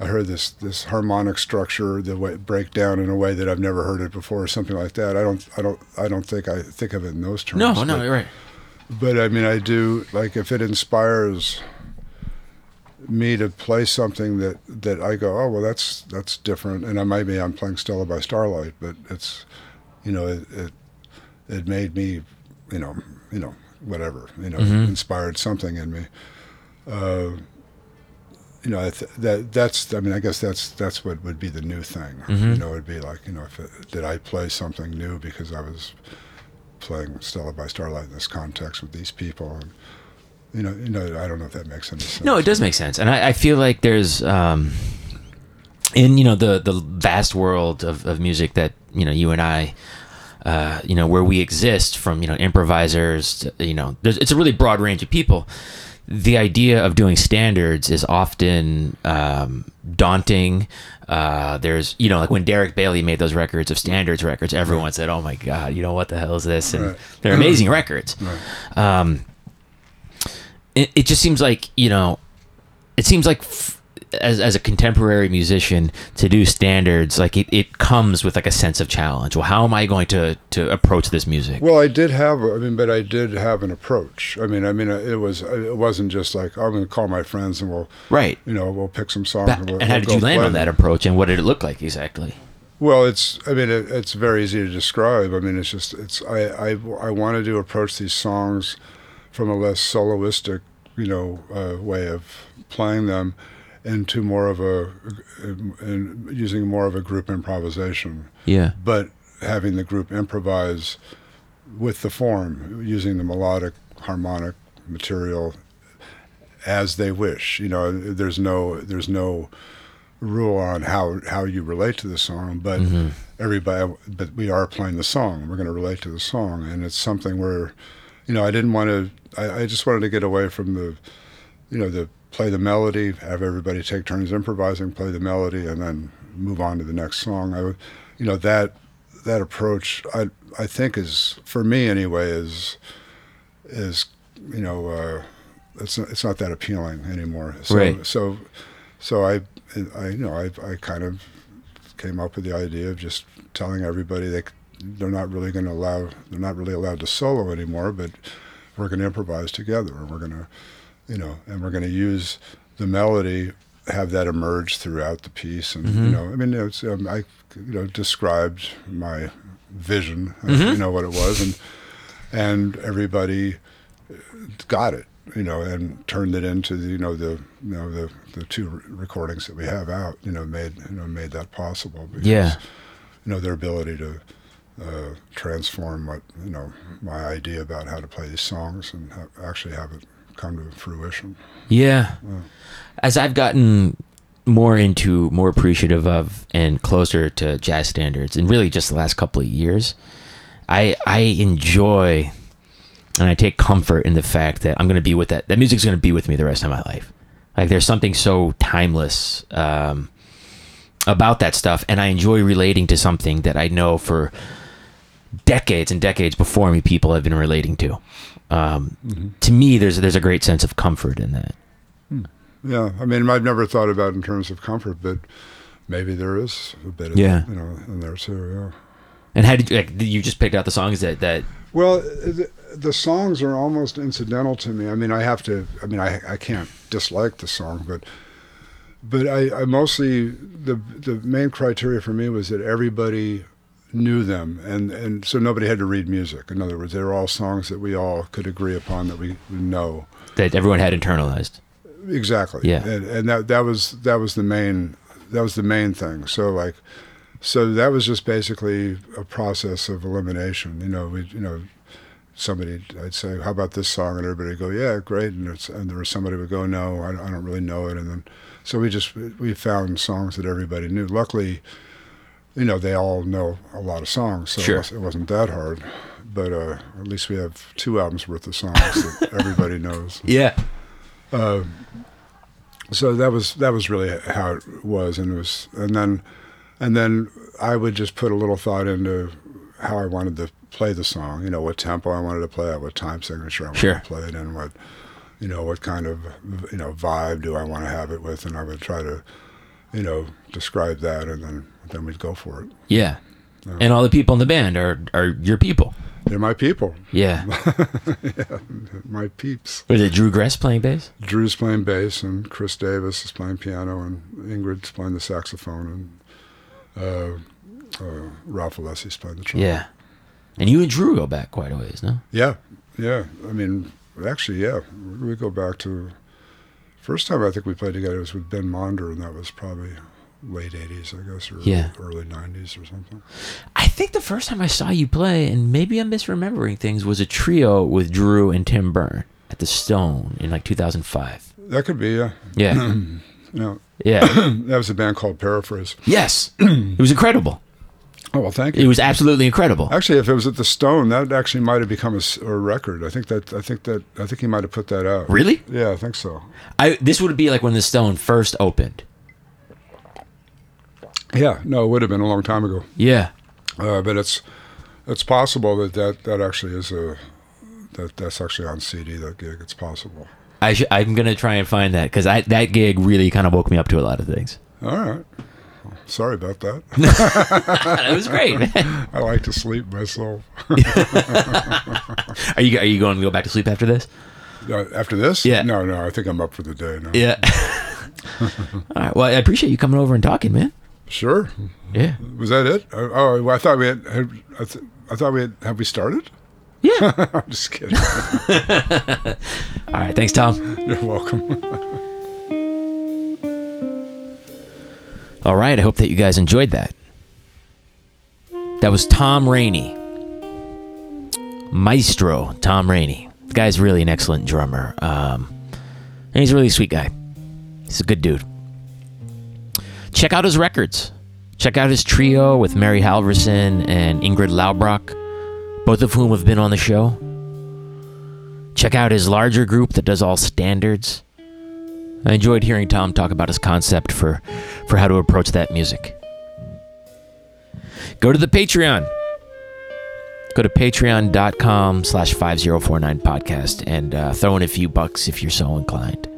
Speaker 2: I heard this this harmonic structure the way break down in a way that I've never heard it before, or something like that. I don't I don't I don't think I think of it in those terms.
Speaker 1: No, no, you're right.
Speaker 2: but I mean, I do like if it inspires me to play something that that I go, oh well, that's that's different, and I maybe I'm playing Stella by Starlight, but it's you know it it, it made me you know you know whatever you know
Speaker 1: Mhm.
Speaker 2: inspired something in me. Uh, you know th- that that's I mean I guess that's that's what would be the new thing.
Speaker 1: Mhm.
Speaker 2: You know, it'd be like you know if it, did I play something new because I was playing Stella by Starlight in this context with these people. And, you know, you know, I don't know if that makes any sense.
Speaker 1: No, it does make sense, and I, I feel like there's, um, in you know the the vast world of, of music that you know you and I, uh, you know where we exist from you know improvisers, to, you know, there's, it's a really broad range of people. The idea of doing standards is often um, daunting. Uh, there's, you know, like when Derek Bailey made those records of standards records, everyone said, "Oh my God, you know what the hell is this?" And
Speaker 2: Right.
Speaker 1: they're amazing records.
Speaker 2: Right.
Speaker 1: Um, it, it just seems like you know, it seems like f- as as a contemporary musician to do standards, like it, it comes with like a sense of challenge. Well, how am I going to to approach this music?
Speaker 2: Well, I did have, I mean, but I did have an approach. I mean, I mean, uh, it was, uh, it wasn't just like I'm going to call my friends and we'll,
Speaker 1: right.
Speaker 2: you know, we'll pick some songs.
Speaker 1: Ba-
Speaker 2: and, we'll,
Speaker 1: and how
Speaker 2: we'll
Speaker 1: did you land on that approach, and what did it look like exactly?
Speaker 2: Well, it's, I mean, it, it's very easy to describe. I mean, it's just, it's, I, I, I wanted to approach these songs from a less soloistic, you know, uh, way of playing them into more of a, and using more of a group improvisation.
Speaker 1: Yeah.
Speaker 2: but having the group improvise with the form, using the melodic, harmonic material as they wish. You know, there's no there's no rule on how how you relate to the song, but everybody. But we are playing the song. We're going to relate to the song, and it's something where you know, I didn't want to. I, I just wanted to get away from the, you know, the play the melody, have everybody take turns improvising, play the melody, and then move on to the next song. I, would- you know, that that approach, I I think is for me anyway is is you know, uh, it's not, it's not that appealing anymore. So,
Speaker 1: Right.
Speaker 2: So, so I I you know I I kind of came up with the idea of just telling everybody they they're not really going to allow they're not really allowed to solo anymore, but we're going to improvise together, and we're going to you know, and we're going to use the melody, have that emerge throughout the piece, and you know, I mean, it's um, I you know described my vision, uh, you know what it was, and and everybody got it, you know, and turned it into the, you know the you know the the two re- recordings that we have out, you know, made you know made that possible. Because,
Speaker 1: Yeah.
Speaker 2: You know their ability to uh, transform what you know my idea about how to play these songs and ha- actually have it come to fruition.
Speaker 1: Yeah. As I've gotten more into, more appreciative of, and closer to jazz standards, and really just the last couple of years, I I enjoy and I take comfort in the fact that I'm going to be with that. That music's going to be with me the rest of my life. Like there's something so timeless um, about that stuff, and I enjoy relating to something that I know for decades and decades before me people have been relating to. Um, To me, there's there's a great sense of comfort in that.
Speaker 2: Yeah, I mean, I've never thought about it in terms of comfort, but maybe there is a bit of
Speaker 1: Yeah.
Speaker 2: you know in there too. Yeah.
Speaker 1: And how did you like? You just picked out the songs that that
Speaker 2: Well, the, the songs are almost incidental to me. I mean, I have to. I mean, I I can't dislike the song, but but I, I mostly the the main criteria for me was that everybody knew them, and and so nobody had to read music. In other words, they were all songs that we all could agree upon that we know
Speaker 1: that everyone had internalized.
Speaker 2: exactly.
Speaker 1: Yeah.
Speaker 2: and, and that that was that was the main that was the main thing. So like. So that was just basically a process of elimination. You know, we, you know, somebody I'd say, "How about this song?" and everybody would go, "Yeah, great." And, it's, and there was somebody would go, "No, I, I don't really know it." And then, so we just we found songs that everybody knew. Luckily, you know, they all know a lot of songs, so
Speaker 1: Sure.
Speaker 2: it, was, it wasn't that hard. But uh, at least we have two albums worth of songs that everybody knows.
Speaker 1: Yeah.
Speaker 2: So that was that was really how it was, and it was, and then, and then I would just put a little thought into how I wanted to play the song. You know, what tempo I wanted to play at, what time signature I wanted
Speaker 1: Sure.
Speaker 2: to play it in, what, you know, what kind of you know vibe do I want to have it with, and I would try to, you know, describe that, and then then we'd go for it.
Speaker 1: Yeah. And all the people in the band are are your people.
Speaker 2: They're my people,
Speaker 1: Yeah.
Speaker 2: my peeps.
Speaker 1: Was it Drew Gress playing bass?
Speaker 2: Drew's playing bass, and Kris Davis is playing piano, and Ingrid's playing the saxophone, and uh, uh, Ralph Alessi's playing the trumpet.
Speaker 1: Yeah. And you and Drew go back quite a ways, no?
Speaker 2: Yeah, yeah. I mean, actually, yeah. We go back to first time I think we played together was with Ben Monder, and that was probably late '80s, I guess, or
Speaker 1: Yeah.
Speaker 2: early '90s or something.
Speaker 1: I think the first time I saw you play, and maybe I'm misremembering things, was a trio with Drew and Tim Berne at the Stone in like 2005.
Speaker 2: That could be, yeah.
Speaker 1: Yeah.
Speaker 2: yeah.
Speaker 1: yeah.
Speaker 2: That was a band called Paraphrase.
Speaker 1: Yes. It was incredible.
Speaker 2: Oh well, thank you.
Speaker 1: It was absolutely incredible.
Speaker 2: Actually, if it was at the Stone, that actually might have become a record. I think that I think that I think he might have put that out.
Speaker 1: Really?
Speaker 2: Yeah, I think so.
Speaker 1: I this would be like when the Stone first opened.
Speaker 2: Yeah, no, it would have been a long time ago.
Speaker 1: Yeah.
Speaker 2: Uh, but it's it's possible that, that that actually is a that that's actually on CD. That gig, it's possible.
Speaker 1: I sh- I'm gonna try and find that because that gig really kind of woke me up to a lot of things.
Speaker 2: All right. Sorry about that.
Speaker 1: it was great, man.
Speaker 2: I like to sleep myself.
Speaker 1: Are you are you going to go back to sleep after this?
Speaker 2: Uh, After this?
Speaker 1: Yeah.
Speaker 2: No, no. I think I'm up for the day now.
Speaker 1: Yeah. All right. Well, I appreciate you coming over and talking, man.
Speaker 2: Sure.
Speaker 1: Yeah.
Speaker 2: Was that it? Oh, oh well, I thought we had. had I, th- I thought we had. Have we started?
Speaker 1: Yeah.
Speaker 2: I'm just kidding.
Speaker 1: All right. Thanks, Tom.
Speaker 2: You're welcome.
Speaker 1: All right. I hope that you guys enjoyed that. That was Tom Rainey. Maestro Tom Rainey. The guy's really an excellent drummer. Um, and he's a really sweet guy. He's a good dude. Check out his records. Check out his trio with Mary Halvorson and Ingrid Laubrock, both of whom have been on the show. Check out his larger group that does all standards. I enjoyed hearing Tom talk about his concept for, for how to approach that music. Go to the Patreon. Go to patreon.com slash 5049 podcast and uh, throw in a few bucks if you're so inclined.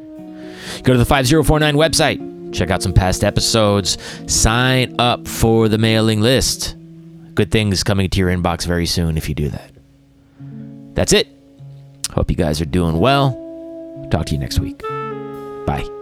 Speaker 1: Go to the 5049 website. Check out some past episodes. Sign up for the mailing list. Good things coming to your inbox very soon if you do that. That's it. Hope you guys are doing well. Talk to you next week. Bye.